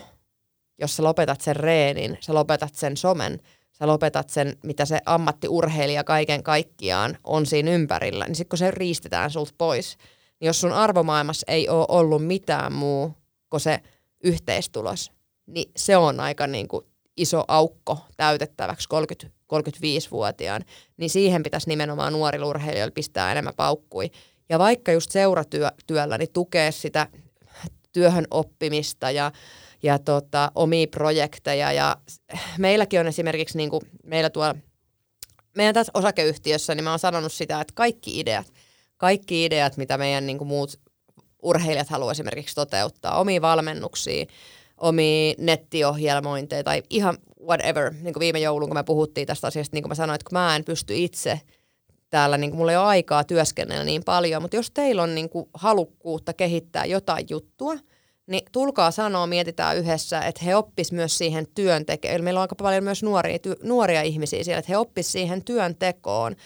Jos sä lopetat sen reenin, sä lopetat sen somen, sä lopetat sen, mitä se ammattiurheilija kaiken kaikkiaan on siinä ympärillä, niin sitten kun se riistetään sulta pois, niin jos sun arvomaailmassa ei ole ollut mitään muu kuin se yhteistulos, niin se on aika niin kuin iso aukko täytettäväksi 30, 35-vuotiaan, niin siihen pitäisi nimenomaan nuorilla urheilijoilla pistää enemmän paukkui. Ja vaikka just seuratyöllä, niin tukea sitä työhön oppimista ja, ja tota, omia projekteja. Ja meilläkin on esimerkiksi, niin kuin meillä tuolla, meidän tässä osakeyhtiössä, niin mä oon sanonut sitä, että kaikki ideat, kaikki ideat, mitä meidän niin kuin muut urheilijat haluaa esimerkiksi toteuttaa, omia valmennuksia, omia nettiohjelmointeja tai ihan whatever. Niin kuin viime joulun, kun me puhuttiin tästä asiasta, niin kuin mä sanoin, että kun mä en pysty itse täällä, niin kuin mulla ei ole aikaa työskennellä niin paljon, mutta jos teillä on niin kuin halukkuutta kehittää jotain juttua, niin tulkaa sanoa, mietitään yhdessä, että he oppis myös siihen työntekoon. Meillä on aika paljon myös nuoria, ty, nuoria ihmisiä siellä, että he oppis siihen työntekoon.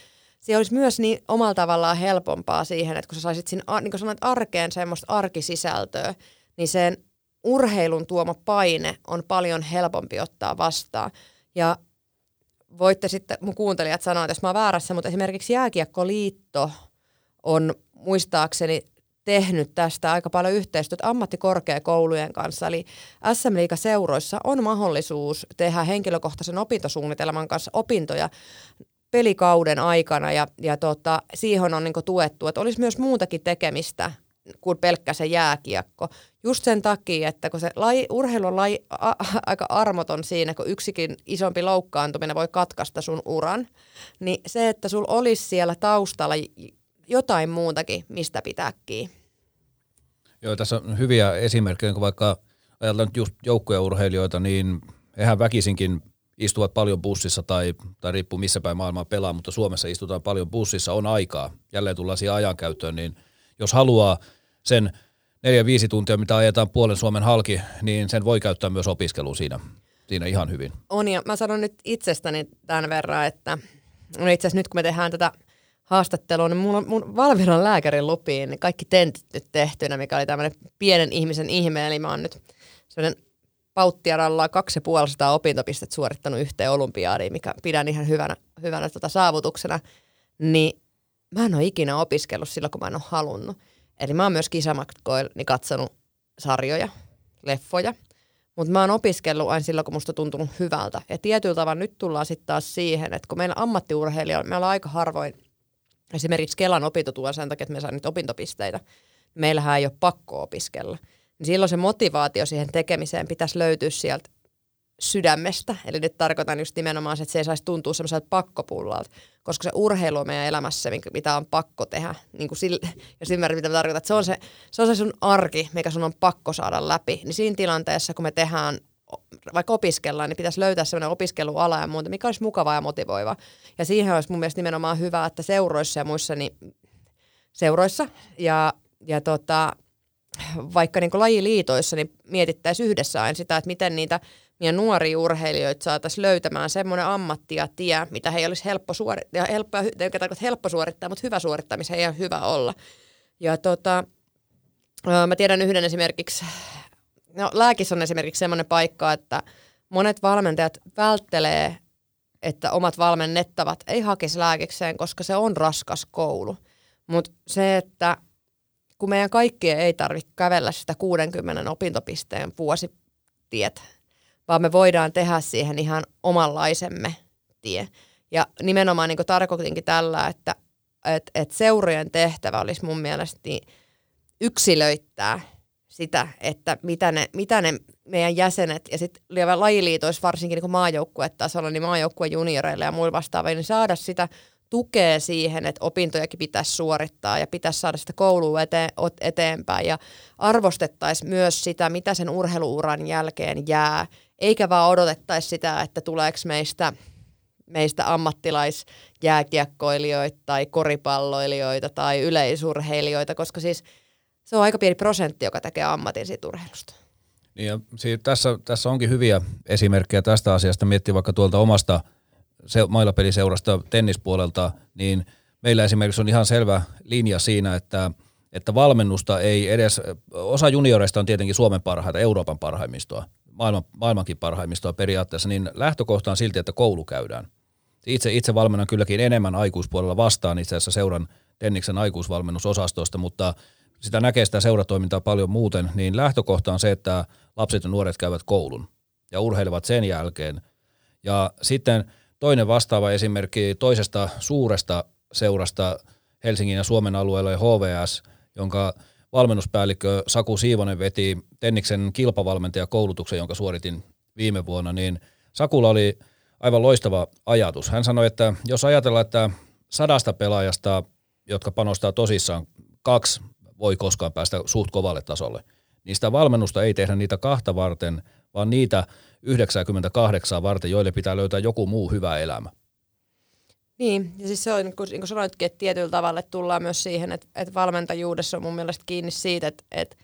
Se olisi myös niin omalla tavallaan helpompaa siihen, että kun sä saisit sinne, niin kuin sanoit, arkeen semmoista arkisisältöä, niin sen urheilun tuoma paine on paljon helpompi ottaa vastaan. Ja voitte sitten mun kuuntelijat sanoa, että jos mä oon väärässä, mutta esimerkiksi Jääkiekkoliitto on muistaakseni tehnyt tästä aika paljon yhteistyötä ammattikorkeakoulujen kanssa. Eli SM seuroissa on mahdollisuus tehdä henkilökohtaisen opintosuunnitelman kanssa opintoja pelikauden aikana ja, ja tota, siihen on niin tuettu, että olisi myös muutakin tekemistä kuin pelkkä se jääkiekko. Just sen takia, että kun se laji, urheilu on laji, a, aika armoton siinä, kun yksikin isompi loukkaantuminen voi katkaista sun uran, niin se, että sul olisi siellä taustalla jotain muutakin, mistä pitää kiinni. Joo, tässä on hyviä esimerkkejä, kun vaikka ajatellaan nyt just joukkueurheilijoita, niin eihän väkisinkin istuvat paljon bussissa tai, tai riippuu missä päin maailmaa pelaa, mutta Suomessa istutaan paljon bussissa, on aikaa, jälleen tullaan siihen ajankäyttöön, niin jos haluaa sen neljä viisi tuntia, mitä ajetaan puolen Suomen halki, niin sen voi käyttää myös opiskeluun siinä, siinä ihan hyvin. On ja mä sanon nyt itsestäni tämän verran, että no itse asiassa nyt kun me tehdään tätä haastattelua, niin mun, on, mun Valviran lääkärin lupiin niin kaikki tentit nyt tehtynä, mikä oli tämmöinen pienen ihmisen ihme, eli mä oon nyt sellainen pauttiaralla kaksi ja opintopistettä suorittanut yhteen olympiaadiin, mikä pidän ihan hyvänä, hyvänä tota saavutuksena, niin mä en ole ikinä opiskellut silloin, kun mä en ole halunnut. Eli mä oon myös kisamatkoilla niin katsonut sarjoja, leffoja, mutta mä oon opiskellut aina silloin, kun musta tuntunut hyvältä. Ja tietyllä tavalla nyt tullaan sitten taas siihen, että kun meillä ammattiurheilija, meillä on aika harvoin esimerkiksi Kelan opintotuen sen takia, että me saan nyt opintopisteitä. Meillähän ei ole pakko opiskella. Niin silloin se motivaatio siihen tekemiseen pitäisi löytyä sieltä sydämestä. Eli nyt tarkoitan just nimenomaan se, että se ei saisi tuntua semmoiselta pakkopullalta, koska se urheilu on meidän elämässä, mitä on pakko tehdä. Niin kuin sille, jos ymmärrät, mitä tarkoitan, että se on se, se on se sun arki, mikä sun on pakko saada läpi. Niin siinä tilanteessa, kun me tehdään vaikka opiskellaan, niin pitäisi löytää sellainen opiskeluala ja muuta, mikä olisi mukava ja motivoiva. Ja siihen olisi mun mielestä nimenomaan hyvä, että seuroissa ja muissa, niin seuroissa ja, ja tota, vaikka niin lajiliitoissa, niin mietittäisiin yhdessä aina sitä, että miten niitä meidän nuoria urheilijoita saataisiin löytämään semmoinen ammatti ja tie, mitä he olisi helppo suorittaa, helppo, helppo suorittaa, mutta hyvä suorittamisen ei ole hyvä olla. Ja tota, mä tiedän yhden esimerkiksi, no lääkis on esimerkiksi semmoinen paikka, että monet valmentajat välttelee, että omat valmennettavat ei hakisi lääkikseen, koska se on raskas koulu. Mutta se, että kun meidän kaikkien ei tarvitse kävellä sitä 60 opintopisteen vuositietä, vaan me voidaan tehdä siihen ihan omanlaisemme tie. Ja nimenomaan niin tarkoitinkin tällä, että et, et seurojen tehtävä olisi mun mielestä niin yksilöittää sitä, että mitä ne, mitä ne meidän jäsenet ja sitten lajiliitoissa varsinkin niin maajoukkuetasolla, niin maajoukkue junioreille ja muilla vastaaville, niin saada sitä tukea siihen, että opintojakin pitäisi suorittaa ja pitäisi saada sitä koulua eteen, eteenpäin. Ja arvostettaisiin myös sitä, mitä sen urheiluuran jälkeen jää, eikä vaan odotettaisi sitä, että tuleeko meistä, meistä ammattilaisjääkiekkoilijoita tai koripalloilijoita tai yleisurheilijoita, koska siis se on aika pieni prosentti, joka tekee ammatin siitä urheilusta. Niin ja siitä, tässä, tässä onkin hyviä esimerkkejä tästä asiasta. Miettii vaikka tuolta omasta se, mailapeliseurasta tennispuolelta, niin meillä esimerkiksi on ihan selvä linja siinä, että, että valmennusta ei edes, osa junioreista on tietenkin Suomen parhaita, Euroopan parhaimmistoa, maailman, maailmankin parhaimmistoa periaatteessa, niin lähtökohta on silti, että koulu käydään. Itse, itse valmennan kylläkin enemmän aikuispuolella vastaan itse asiassa seuran Tenniksen aikuisvalmennusosastosta, mutta sitä näkee sitä seuratoimintaa paljon muuten, niin lähtökohta on se, että lapset ja nuoret käyvät koulun ja urheilevat sen jälkeen Ja sitten toinen vastaava esimerkki toisesta suuresta seurasta Helsingin ja Suomen alueella HVS, jonka valmennuspäällikkö Saku Siivonen veti Tenniksen kilpavalmentajakoulutuksen, jonka suoritin viime vuonna, niin Sakulla oli aivan loistava ajatus. Hän sanoi, että jos ajatellaan, että sadasta pelaajasta, jotka panostaa tosissaan, kaksi voi koskaan päästä suht kovalle tasolle, sitä valmennusta ei tehdä niitä kahta varten, vaan niitä 98 varten, joille pitää löytää joku muu hyvä elämä. Niin, ja siis se on, niin kuin, niin kuin sanoitkin, että tietyllä tavalla tullaan myös siihen, että, että valmentajuudessa on mun mielestä kiinni siitä, että, että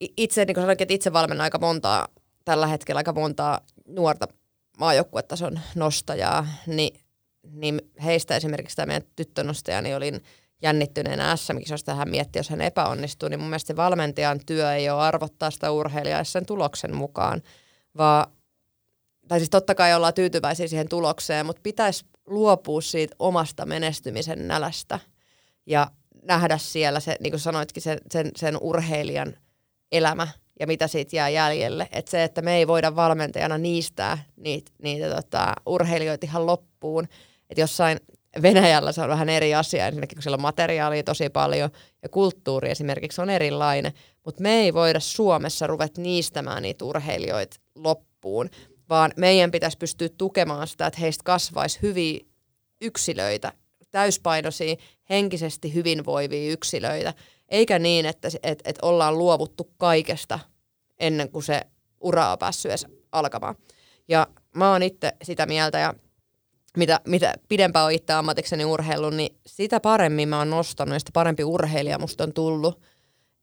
itse, niin kuin sanoinkin, että itse valmennan aika montaa, tällä hetkellä aika montaa nuorta maajoukkuetason nostajaa, niin, niin heistä esimerkiksi tämä meidän tyttönostaja, niin olin jännittyneenä SM-kisosta hän mietti, jos hän epäonnistuu, niin mun mielestä valmentajan työ ei ole arvottaa sitä urheilijaa sen tuloksen mukaan, vaan tai siis totta kai ollaan tyytyväisiä siihen tulokseen, mutta pitäisi luopua siitä omasta menestymisen nälästä ja nähdä siellä se, niin kuin sanoitkin, sen, sen, sen urheilijan elämä ja mitä siitä jää jäljelle. Että se, että me ei voida valmentajana niistää niitä, niitä tota, urheilijoita ihan loppuun. Että jossain Venäjällä se on vähän eri asia, ensinnäkin kun siellä on materiaalia tosi paljon ja kulttuuri esimerkiksi on erilainen, mutta me ei voida Suomessa ruveta niistämään niitä urheilijoita loppuun, vaan meidän pitäisi pystyä tukemaan sitä, että heistä kasvaisi hyviä yksilöitä, täyspainoisia, henkisesti hyvinvoivia yksilöitä, eikä niin, että, että, että ollaan luovuttu kaikesta ennen kuin se ura on päässyt edes alkamaan. Ja mä oon itse sitä mieltä, ja mitä, mitä pidempään on itse ammatikseni urheilun, niin sitä paremmin mä oon nostanut ja sitä parempi urheilija musta on tullut.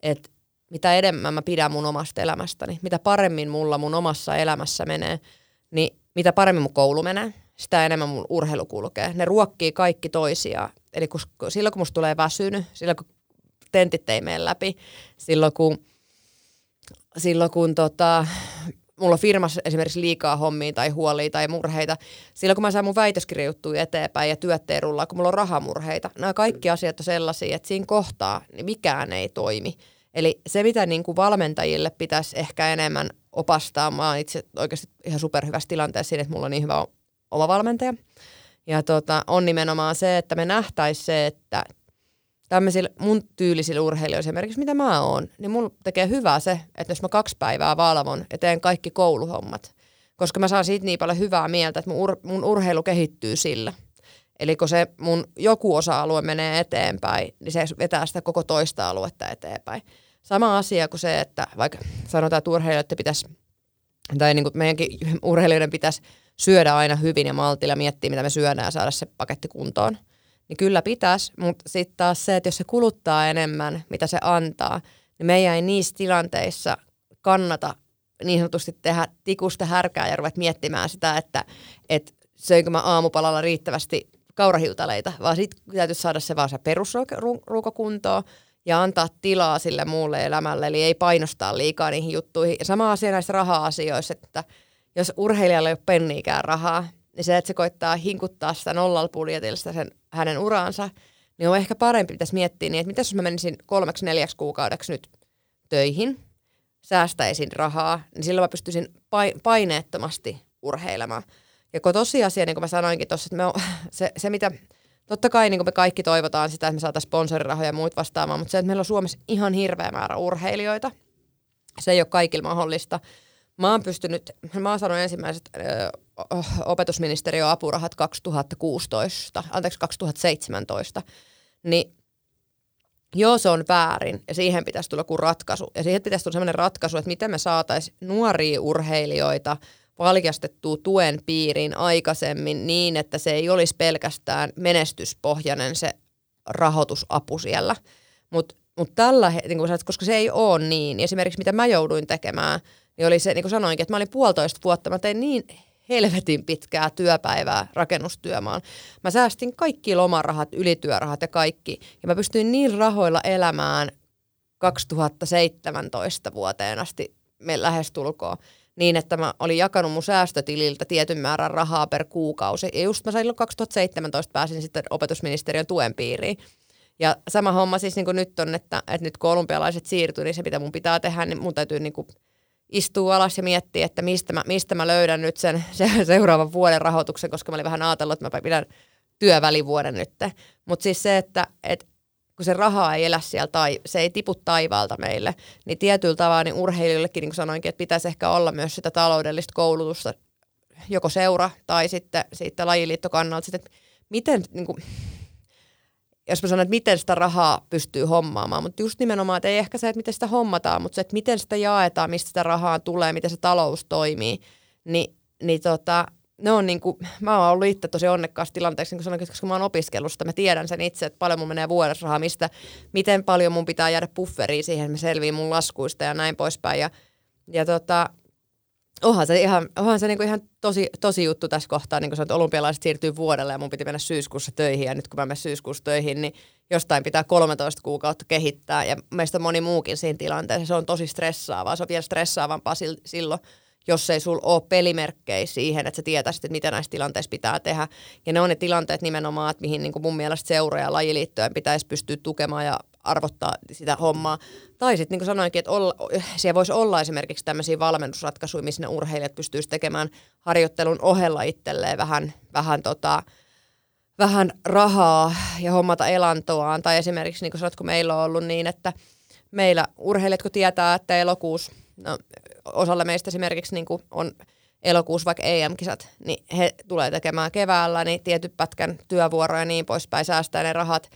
Että mitä enemmän mä pidän mun omasta elämästäni, mitä paremmin mulla mun omassa elämässä menee, niin mitä paremmin mun koulu menee, sitä enemmän mun urheilu kulkee. Ne ruokkii kaikki toisiaan. Eli kun, silloin kun musta tulee väsynyt, silloin kun tentit ei mene läpi, silloin kun, silloin kun tota, mulla on firmassa esimerkiksi liikaa hommia tai huolia tai murheita. Silloin kun mä saan mun väitöskirjajuttuja eteenpäin ja työt ei rullaa, kun mulla on rahamurheita. Nämä kaikki asiat on sellaisia, että siinä kohtaa niin mikään ei toimi. Eli se, mitä niin kuin valmentajille pitäisi ehkä enemmän opastaa, mä oon itse oikeasti ihan superhyvässä tilanteessa siinä, että mulla on niin hyvä oma valmentaja. Ja tota, on nimenomaan se, että me nähtäisiin se, että tämmöisillä mun tyylisillä urheilijoilla esimerkiksi, mitä mä oon, niin mulla tekee hyvää se, että jos mä kaksi päivää valvon ja teen kaikki kouluhommat, koska mä saan siitä niin paljon hyvää mieltä, että mun, ur, mun urheilu kehittyy sillä. Eli kun se mun joku osa-alue menee eteenpäin, niin se vetää sitä koko toista aluetta eteenpäin. Sama asia kuin se, että vaikka sanotaan, että urheilijoiden pitäisi, tai niin kuin meidänkin urheilijoiden pitäisi syödä aina hyvin ja maltilla miettiä, mitä me syödään ja saada se paketti kuntoon – niin kyllä pitäisi, mutta sitten taas se, että jos se kuluttaa enemmän, mitä se antaa, niin meidän ei niissä tilanteissa kannata niin sanotusti tehdä tikusta härkää ja ruveta miettimään sitä, että, että söinkö mä aamupalalla riittävästi kaurahiutaleita, vaan sitten täytyy saada se vaan se perusruokokuntoon ja antaa tilaa sille muulle elämälle, eli ei painostaa liikaa niihin juttuihin. Ja sama asia näissä raha-asioissa, että jos urheilijalla ei ole penniikään rahaa, niin se, että se koittaa hinkuttaa sitä nollalla budjetilla sitä sen hänen uraansa, niin on ehkä parempi pitäisi miettiä niin, että mitä jos mä menisin kolmeksi neljäksi kuukaudeksi nyt töihin, säästäisin rahaa, niin silloin mä pystyisin paineettomasti urheilemaan. Ja kun tosiasia, niin kuin mä sanoinkin tuossa, että me on, se, se mitä, totta kai niin kuin me kaikki toivotaan sitä, että me saataisiin sponsorirahoja ja muut vastaamaan, mutta se, että meillä on Suomessa ihan hirveä määrä urheilijoita, se ei ole kaikilla mahdollista. Mä oon pystynyt, mä oon ensimmäiset opetusministeriön apurahat 2016, anteeksi 2017, niin joo, se on väärin ja siihen pitäisi tulla kuin ratkaisu. Ja siihen pitäisi tulla sellainen ratkaisu, että miten me saataisiin nuoria urheilijoita valjastettua tuen piiriin aikaisemmin niin, että se ei olisi pelkästään menestyspohjainen se rahoitusapu siellä. Mutta mut tällä, niin koska se ei ole niin esimerkiksi mitä mä jouduin tekemään, niin oli se, niin kuin sanoinkin, että mä olin puolitoista vuotta, mä tein niin helvetin pitkää työpäivää rakennustyömaan. Mä säästin kaikki lomarahat, ylityörahat ja kaikki. Ja mä pystyin niin rahoilla elämään 2017 vuoteen asti me lähestulkoon niin, että mä olin jakanut mun säästötililtä tietyn määrän rahaa per kuukausi. Ja just mä silloin 2017 pääsin sitten opetusministeriön tuen piiriin. Ja sama homma siis niin kuin nyt on, että, että nyt kun olympialaiset siirtyy, niin se mitä mun pitää tehdä, niin mun täytyy niin kuin istuu alas ja miettii, että mistä mä, mistä mä löydän nyt sen seuraavan vuoden rahoituksen, koska mä olin vähän ajatellut, että mä pidän työvälivuoden nyt. Mutta siis se, että et, kun se raha ei elä siellä tai se ei tipu taivaalta meille, niin tietyllä tavalla niin urheilijoillekin, niin kuin sanoinkin, että pitäisi ehkä olla myös sitä taloudellista koulutusta joko seura tai sitten siitä lajiliittokannalta, sitten, että miten, niin kuin, jos mä sanon, että miten sitä rahaa pystyy hommaamaan, mutta just nimenomaan, että ei ehkä se, että miten sitä hommataan, mutta se, että miten sitä jaetaan, mistä sitä rahaa tulee, miten se talous toimii, niin, niin tota, ne on niin kuin, mä oon ollut itse tosi onnekkaassa tilanteessa, niin kuin sanoin, koska mä oon opiskellut sitä, mä tiedän sen itse, että paljon mun menee vuodessa rahaa, mistä, miten paljon mun pitää jäädä bufferiin siihen, että mä selviin mun laskuista ja näin poispäin. Ja, ja tota, onhan se ihan, onhan se niinku ihan tosi, tosi juttu tässä kohtaa, niin kuin että olympialaiset siirtyy vuodelle ja mun piti mennä syyskuussa töihin ja nyt kun mä menen syyskuussa töihin, niin jostain pitää 13 kuukautta kehittää ja meistä moni muukin siinä tilanteessa. Se on tosi stressaavaa, se on vielä stressaavampaa silloin, jos ei sulla ole pelimerkkejä siihen, että sä tietäisit, että mitä näissä tilanteissa pitää tehdä. Ja ne on ne tilanteet nimenomaan, että mihin niin mun mielestä seura- ja lajiliittojen pitäisi pystyä tukemaan ja arvottaa sitä hommaa. Tai sitten niin kuin sanoinkin, että olla, siellä voisi olla esimerkiksi tämmöisiä valmennusratkaisuja, missä ne urheilijat pystyisivät tekemään harjoittelun ohella itselleen vähän, vähän, tota, vähän rahaa ja hommata elantoaan. Tai esimerkiksi niin kuin sanot, kun meillä on ollut niin, että meillä urheilijat, kun tietää, että elokuussa, no, osalla meistä esimerkiksi niin kuin on elokuussa vaikka EM-kisat, niin he tulee tekemään keväällä niin tietyn pätkän työvuoroja ja niin poispäin, säästää ne rahat,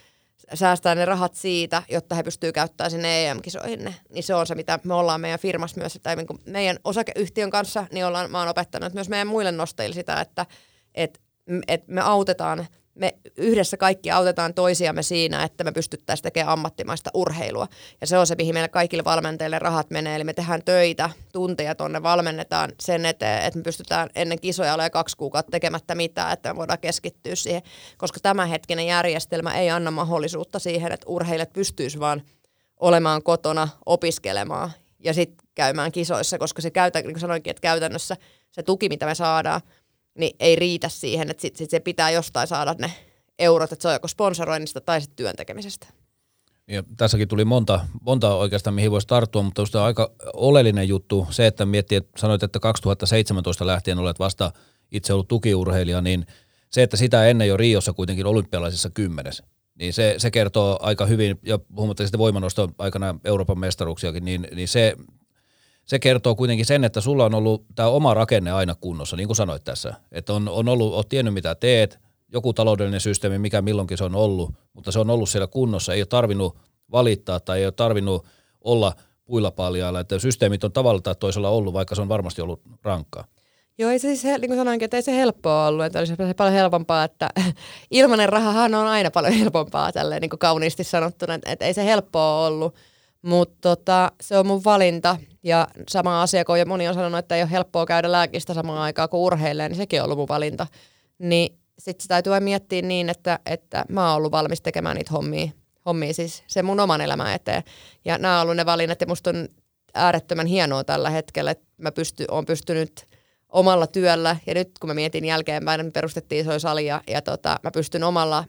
säästää ne rahat siitä, jotta he pystyvät käyttämään sinne EM-kisoihin ne. Niin se on se, mitä me ollaan meidän firmassa myös, että niin meidän osakeyhtiön kanssa, niin ollaan, mä oon opettanut myös meidän muille nostajille sitä, että et, et me autetaan – me yhdessä kaikki autetaan toisiamme siinä, että me pystyttäisiin tekemään ammattimaista urheilua. Ja se on se, mihin meille kaikille valmentajille rahat menee. Eli me tehdään töitä, tunteja tuonne, valmennetaan sen eteen, että me pystytään ennen kisoja olemaan kaksi kuukautta tekemättä mitään, että me voidaan keskittyä siihen. Koska tämänhetkinen järjestelmä ei anna mahdollisuutta siihen, että urheilijat pystyisivät vaan olemaan kotona, opiskelemaan ja sitten käymään kisoissa, koska se käytä, niin kuin sanoinkin, että käytännössä se tuki, mitä me saadaan, niin ei riitä siihen, että sit, sit se pitää jostain saada ne eurot, että se on joko sponsoroinnista tai sitten työntekemisestä. Ja tässäkin tuli monta, monta oikeastaan, mihin voisi tarttua, mutta on aika oleellinen juttu se, että miettii, että sanoit, että 2017 lähtien olet vasta itse ollut tukiurheilija, niin se, että sitä ennen jo Riossa kuitenkin olympialaisissa kymmenes, niin se, se kertoo aika hyvin, ja puhumatta sitten voimanosto aikana Euroopan mestaruuksiakin, niin, niin se se kertoo kuitenkin sen, että sulla on ollut tämä oma rakenne aina kunnossa, niin kuin sanoit tässä. Että on, on ollut, oot tiennyt mitä teet, joku taloudellinen systeemi, mikä milloinkin se on ollut, mutta se on ollut siellä kunnossa. Ei ole tarvinnut valittaa tai ei ole tarvinnut olla puilla paljailla. Että systeemit on tavalla tai toisella ollut, vaikka se on varmasti ollut rankkaa. Joo, ei se siis, niin kuin sanoinkin, että ei se helppoa ollut, että olisi paljon helpompaa, että ilmanen rahahan on aina paljon helpompaa, tälleen niin kuin kauniisti sanottuna, että, että ei se helppoa ollut. Mutta tota, se on mun valinta ja sama asia, kun moni on sanonut, että ei ole helppoa käydä lääkistä samaan aikaan kuin urheilee, niin sekin on ollut mun valinta. Niin sitten se täytyy miettiä niin, että, että mä oon ollut valmis tekemään niitä hommia, hommia siis sen mun oman elämän eteen. Ja nämä on ollut ne valinnat ja musta on äärettömän hienoa tällä hetkellä, että mä pysty, oon pystynyt omalla työllä ja nyt kun mä mietin jälkeenpäin, me perustettiin isoja salia ja tota, mä pystyn omalla,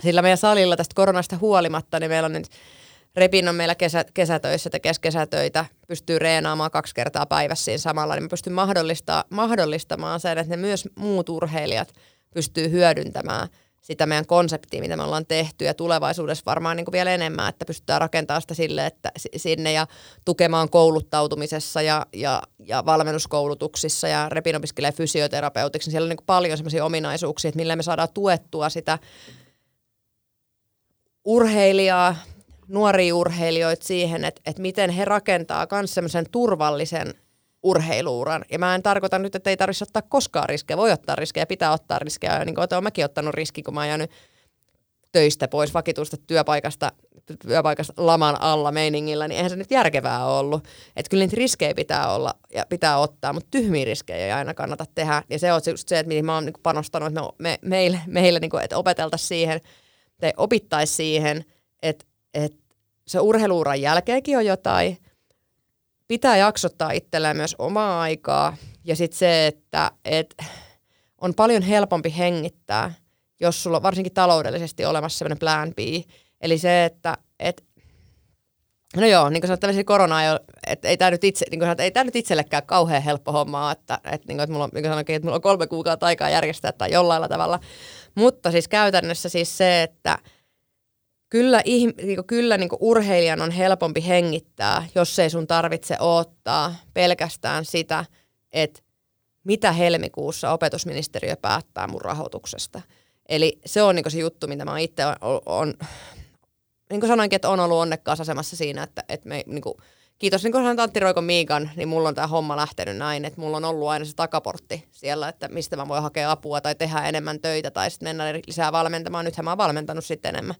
sillä meidän salilla tästä koronasta huolimatta, niin meillä on nyt Repin on meillä kesä, kesätöissä, tekee kesätöitä, pystyy reenaamaan kaksi kertaa päivässä siinä samalla, niin mä pystyn mahdollista, mahdollistamaan sen, että ne myös muut urheilijat pystyy hyödyntämään sitä meidän konseptia, mitä me ollaan tehty. Ja tulevaisuudessa varmaan niin kuin vielä enemmän, että pystytään rakentamaan sitä sille, että sinne ja tukemaan kouluttautumisessa ja, ja, ja valmennuskoulutuksissa ja Repin opiskelee fysioterapeutiksi, niin siellä on niin kuin paljon sellaisia ominaisuuksia, että millä me saadaan tuettua sitä urheilijaa, nuoria urheilijoita siihen, että, että miten he rakentaa myös semmoisen turvallisen urheiluuran. Ja mä en tarkoita nyt, että ei tarvitsisi ottaa koskaan riskejä. Voi ottaa riskejä, pitää ottaa riskejä. Niin kuin olen mäkin ottanut riski, kun mä oon jäänyt töistä pois vakituista työpaikasta, työpaikasta laman alla meiningillä, niin eihän se nyt järkevää ollut. Että kyllä niitä riskejä pitää olla ja pitää ottaa, mutta tyhmiä riskejä ei aina kannata tehdä. Ja se on just se, että mihin mä oon niin panostanut, että me, me, meille, meille niin kuin, että opeteltaisiin siihen, tai opittaisiin siihen, että, että se urheiluuran jälkeenkin on jotain. Pitää jaksottaa itselleen myös omaa aikaa. Ja sitten se, että et on paljon helpompi hengittää, jos sulla on varsinkin taloudellisesti olemassa sellainen plan B. Eli se, että et No joo, niin kuin sanoit, tämmöisiä korona ei ole, että ei tämä nyt, itse, niin sanoit, ei tämä nyt itsellekään kauhean helppo hommaa, että, että, niin kuin, että mulla on, niin kuin sanoinkin, että mulla on kolme kuukautta aikaa järjestää tai jollain tavalla. Mutta siis käytännössä siis se, että kyllä, niin kuin, kyllä niin kuin urheilijan on helpompi hengittää, jos ei sun tarvitse odottaa pelkästään sitä, että mitä helmikuussa opetusministeriö päättää mun rahoituksesta. Eli se on niin se juttu, mitä mä itse on, on niin kuin sanoinkin, että on ollut onnekkaassa asemassa siinä, että, että me, niin kuin, kiitos niin kuin Antti Roikon Miikan, niin mulla on tämä homma lähtenyt näin, että mulla on ollut aina se takaportti siellä, että mistä mä voin hakea apua tai tehdä enemmän töitä tai sitten mennä lisää valmentamaan. Nythän mä oon valmentanut sitten enemmän.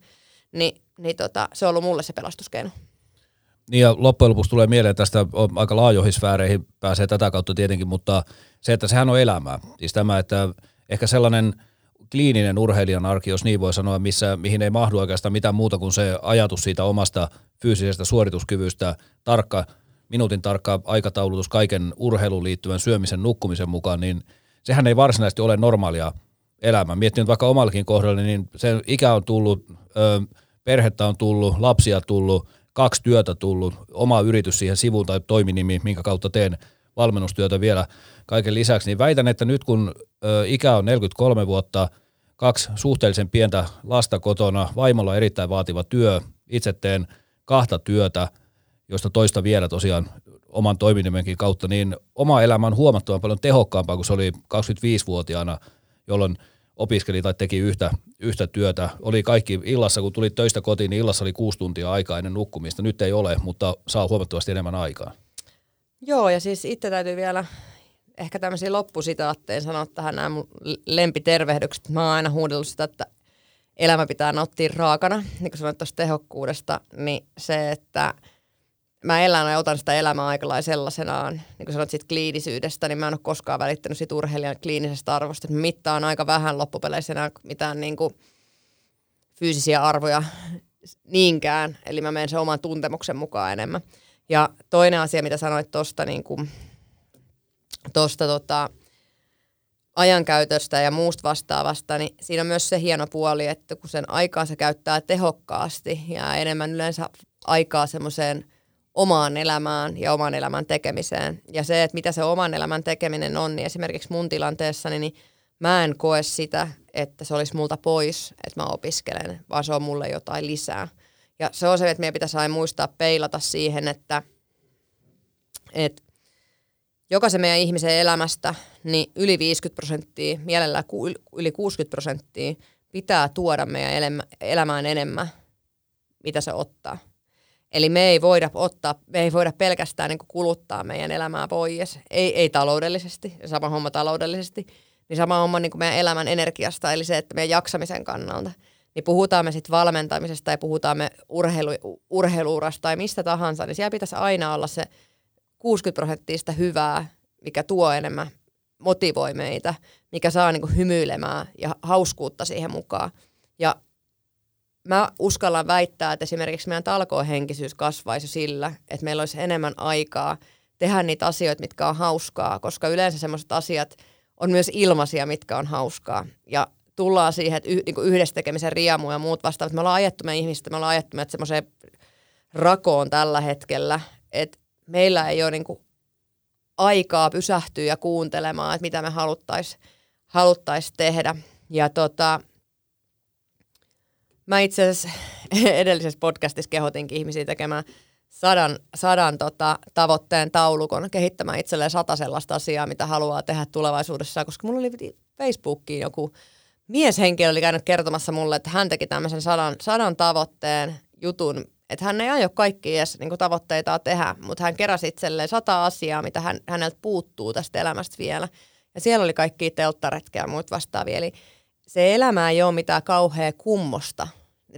Ni, niin tota, se on ollut mulle se pelastuskeino. Niin ja loppujen lopuksi tulee mieleen tästä aika laajoihin sfääreihin pääsee tätä kautta tietenkin, mutta se, että sehän on elämää. Siis tämä, että ehkä sellainen – kliininen urheilijan arki, jos niin voi sanoa, missä, mihin ei mahdu oikeastaan mitään muuta kuin se ajatus siitä omasta fyysisestä suorituskyvystä, tarkka, minuutin tarkka aikataulutus kaiken urheiluun liittyvän syömisen nukkumisen mukaan, niin sehän ei varsinaisesti ole normaalia elämää. Miettinyt vaikka omallakin kohdalla, niin se ikä on tullut, perhettä on tullut, lapsia tullut, kaksi työtä tullut, oma yritys siihen sivuun tai toiminimi, minkä kautta teen valmennustyötä vielä kaiken lisäksi, niin väitän, että nyt kun ikä on 43 vuotta, kaksi suhteellisen pientä lasta kotona, vaimolla erittäin vaativa työ, itse teen kahta työtä, josta toista vielä tosiaan oman toiminimenkin kautta, niin oma elämä on huomattavan paljon tehokkaampaa kuin se oli 25-vuotiaana, jolloin opiskeli tai teki yhtä, yhtä työtä. Oli kaikki illassa, kun tuli töistä kotiin, niin illassa oli kuusi tuntia aikaa ennen nukkumista. Nyt ei ole, mutta saa huomattavasti enemmän aikaa. Joo, ja siis itse täytyy vielä ehkä tämmöisiä loppusitaatteja sanoa tähän nämä mun lempitervehdykset. Mä oon aina huudellut sitä, että elämä pitää nauttia raakana, niin kuin sanoit tuosta tehokkuudesta, niin se, että mä elän ja otan sitä elämää aika lailla sellaisenaan, niin kuin sanoit siitä kliinisyydestä, niin mä en ole koskaan välittänyt siitä urheilijan kliinisestä arvosta, että mittaan aika vähän loppupeleissä enää mitään niin kuin fyysisiä arvoja niinkään, eli mä menen sen oman tuntemuksen mukaan enemmän. Ja toinen asia, mitä sanoit tuosta niin kuin tuosta tota, ajankäytöstä ja muusta vastaavasta, niin siinä on myös se hieno puoli, että kun sen aikaansa käyttää tehokkaasti ja enemmän yleensä aikaa semmoiseen omaan elämään ja oman elämän tekemiseen. Ja se, että mitä se oman elämän tekeminen on, niin esimerkiksi mun tilanteessa, niin mä en koe sitä, että se olisi multa pois, että mä opiskelen, vaan se on mulle jotain lisää. Ja se on se, että meidän pitäisi aina muistaa peilata siihen, että, että jokaisen meidän ihmisen elämästä niin yli 50 prosenttia, mielellään yli 60 prosenttia pitää tuoda meidän elämään enemmän, mitä se ottaa. Eli me ei voida ottaa, me ei voida pelkästään niin kuluttaa meidän elämää pois, ei, ei taloudellisesti, sama homma taloudellisesti, niin sama homma niin meidän elämän energiasta, eli se, että meidän jaksamisen kannalta. Niin puhutaan me sitten valmentamisesta tai puhutaan me urheilu, urheiluurasta tai mistä tahansa, niin siellä pitäisi aina olla se 60 prosenttista hyvää, mikä tuo enemmän, motivoi meitä, mikä saa niin hymyilemään ja hauskuutta siihen mukaan. Mä uskallan väittää, että esimerkiksi meidän talkohenkisyys kasvaisi sillä, että meillä olisi enemmän aikaa tehdä niitä asioita, mitkä on hauskaa, koska yleensä semmoiset asiat on myös ilmaisia, mitkä on hauskaa. Ja tullaan siihen, että y- niin yhdessä tekemisen riamu ja muut vastaavat. Me ollaan ajettu meidän ihmistä, me ollaan ajettu meidät semmoiseen rakoon tällä hetkellä, että meillä ei ole niin kuin aikaa pysähtyä ja kuuntelemaan, että mitä me haluttaisiin haluttais tehdä. Ja tota, mä itse asiassa edellisessä podcastissa kehotinkin ihmisiä tekemään sadan, sadan tota, tavoitteen taulukon, kehittämään itselleen sata sellaista asiaa, mitä haluaa tehdä tulevaisuudessa, koska mulla oli Facebookiin joku mieshenkilö oli käynyt kertomassa mulle, että hän teki tämmöisen sadan, sadan tavoitteen jutun, että hän ei aio kaikki edes niin tavoitteita tehdä, mutta hän keräsi itselleen sata asiaa, mitä hän, häneltä puuttuu tästä elämästä vielä. Ja siellä oli kaikki telttaretkeä ja muut vastaavia. Eli se elämä ei ole mitään kauhean kummosta.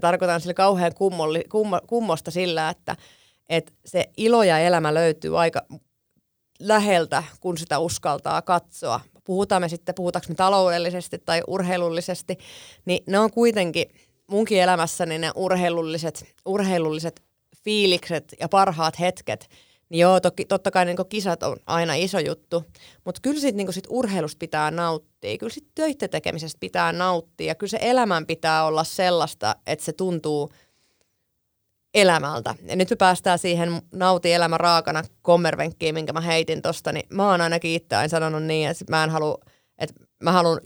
Tarkoitan sille kauhean kummolli, kummo, kummosta sillä, että, että se ilo ja elämä löytyy aika läheltä, kun sitä uskaltaa katsoa. Puhutaan me sitten, puhutaanko me taloudellisesti tai urheilullisesti, niin ne on kuitenkin – munkin elämässäni ne urheilulliset, urheilulliset fiilikset ja parhaat hetket, niin joo, toki, totta kai niin kisat on aina iso juttu, mutta kyllä sit, niin sit urheilusta pitää nauttia, kyllä sit töiden tekemisestä pitää nauttia ja kyllä se elämän pitää olla sellaista, että se tuntuu, elämältä. Ja nyt me päästään siihen nauti elämä raakana kommervenkkiin, minkä mä heitin tosta, niin mä oon ainakin itse aina sanonut niin, että mä en halua, että mä haluan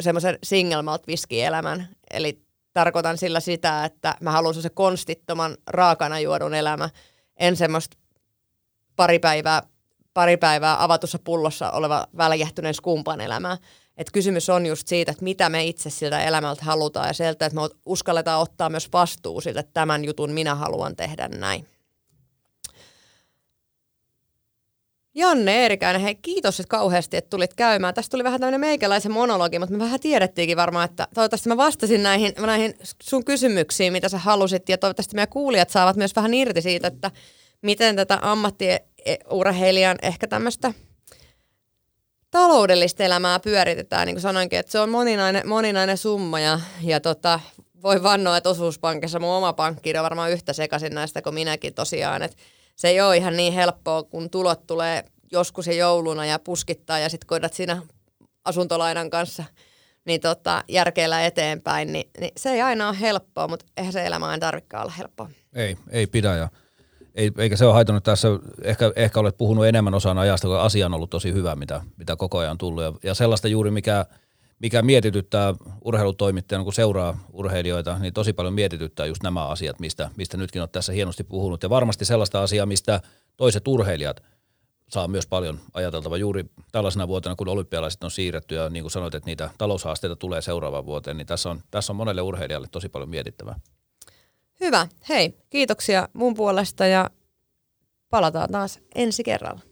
semmoisen single malt elämän. Eli tarkoitan sillä sitä, että mä haluan se konstittoman raakana juodun elämä. En semmoista pari päivää, pari päivää avatussa pullossa oleva väljähtyneen skumpan elämää. Et kysymys on just siitä, että mitä me itse siltä elämältä halutaan ja sieltä, että me uskalletaan ottaa myös vastuu siltä, että tämän jutun minä haluan tehdä näin. Janne Eerikäinen, hei kiitos että kauheasti, että tulit käymään. Tästä tuli vähän tämmöinen meikäläisen monologi, mutta me vähän tiedettiinkin varmaan, että toivottavasti mä vastasin näihin, näihin sun kysymyksiin, mitä sä halusit. Ja toivottavasti meidän kuulijat saavat myös vähän irti siitä, että miten tätä ammattiurheilijan ehkä tämmöistä taloudellista elämää pyöritetään. Niin kuin sanoinkin, että se on moninainen, moninainen summa ja, ja tota, voi vannoa, että osuuspankissa mun oma pankki on varmaan yhtä sekaisin näistä kuin minäkin tosiaan. Että se ei ole ihan niin helppoa, kun tulot tulee joskus ja jouluna ja puskittaa ja sitten koidat siinä asuntolainan kanssa niin tota, järkeillä eteenpäin, niin, niin, se ei aina ole helppoa, mutta eihän se elämä aina tarvikaan olla helppoa. Ei, ei pidä ja ei, eikä se ole haitannut tässä, ehkä, ehkä olet puhunut enemmän osan ajasta, kun asia on ollut tosi hyvä, mitä, mitä koko ajan on tullut. Ja, ja sellaista juuri, mikä, mikä mietityttää urheilutoimittajana, kun seuraa urheilijoita, niin tosi paljon mietityttää just nämä asiat, mistä, mistä nytkin olet tässä hienosti puhunut. Ja varmasti sellaista asiaa, mistä toiset urheilijat saa myös paljon ajateltava juuri tällaisena vuotena, kun olympialaiset on siirretty ja niin kuin sanoit, että niitä taloushaasteita tulee seuraavaan vuoteen, niin tässä on, tässä on monelle urheilijalle tosi paljon mietittävää. Hyvä. Hei, kiitoksia mun puolesta ja palataan taas ensi kerralla.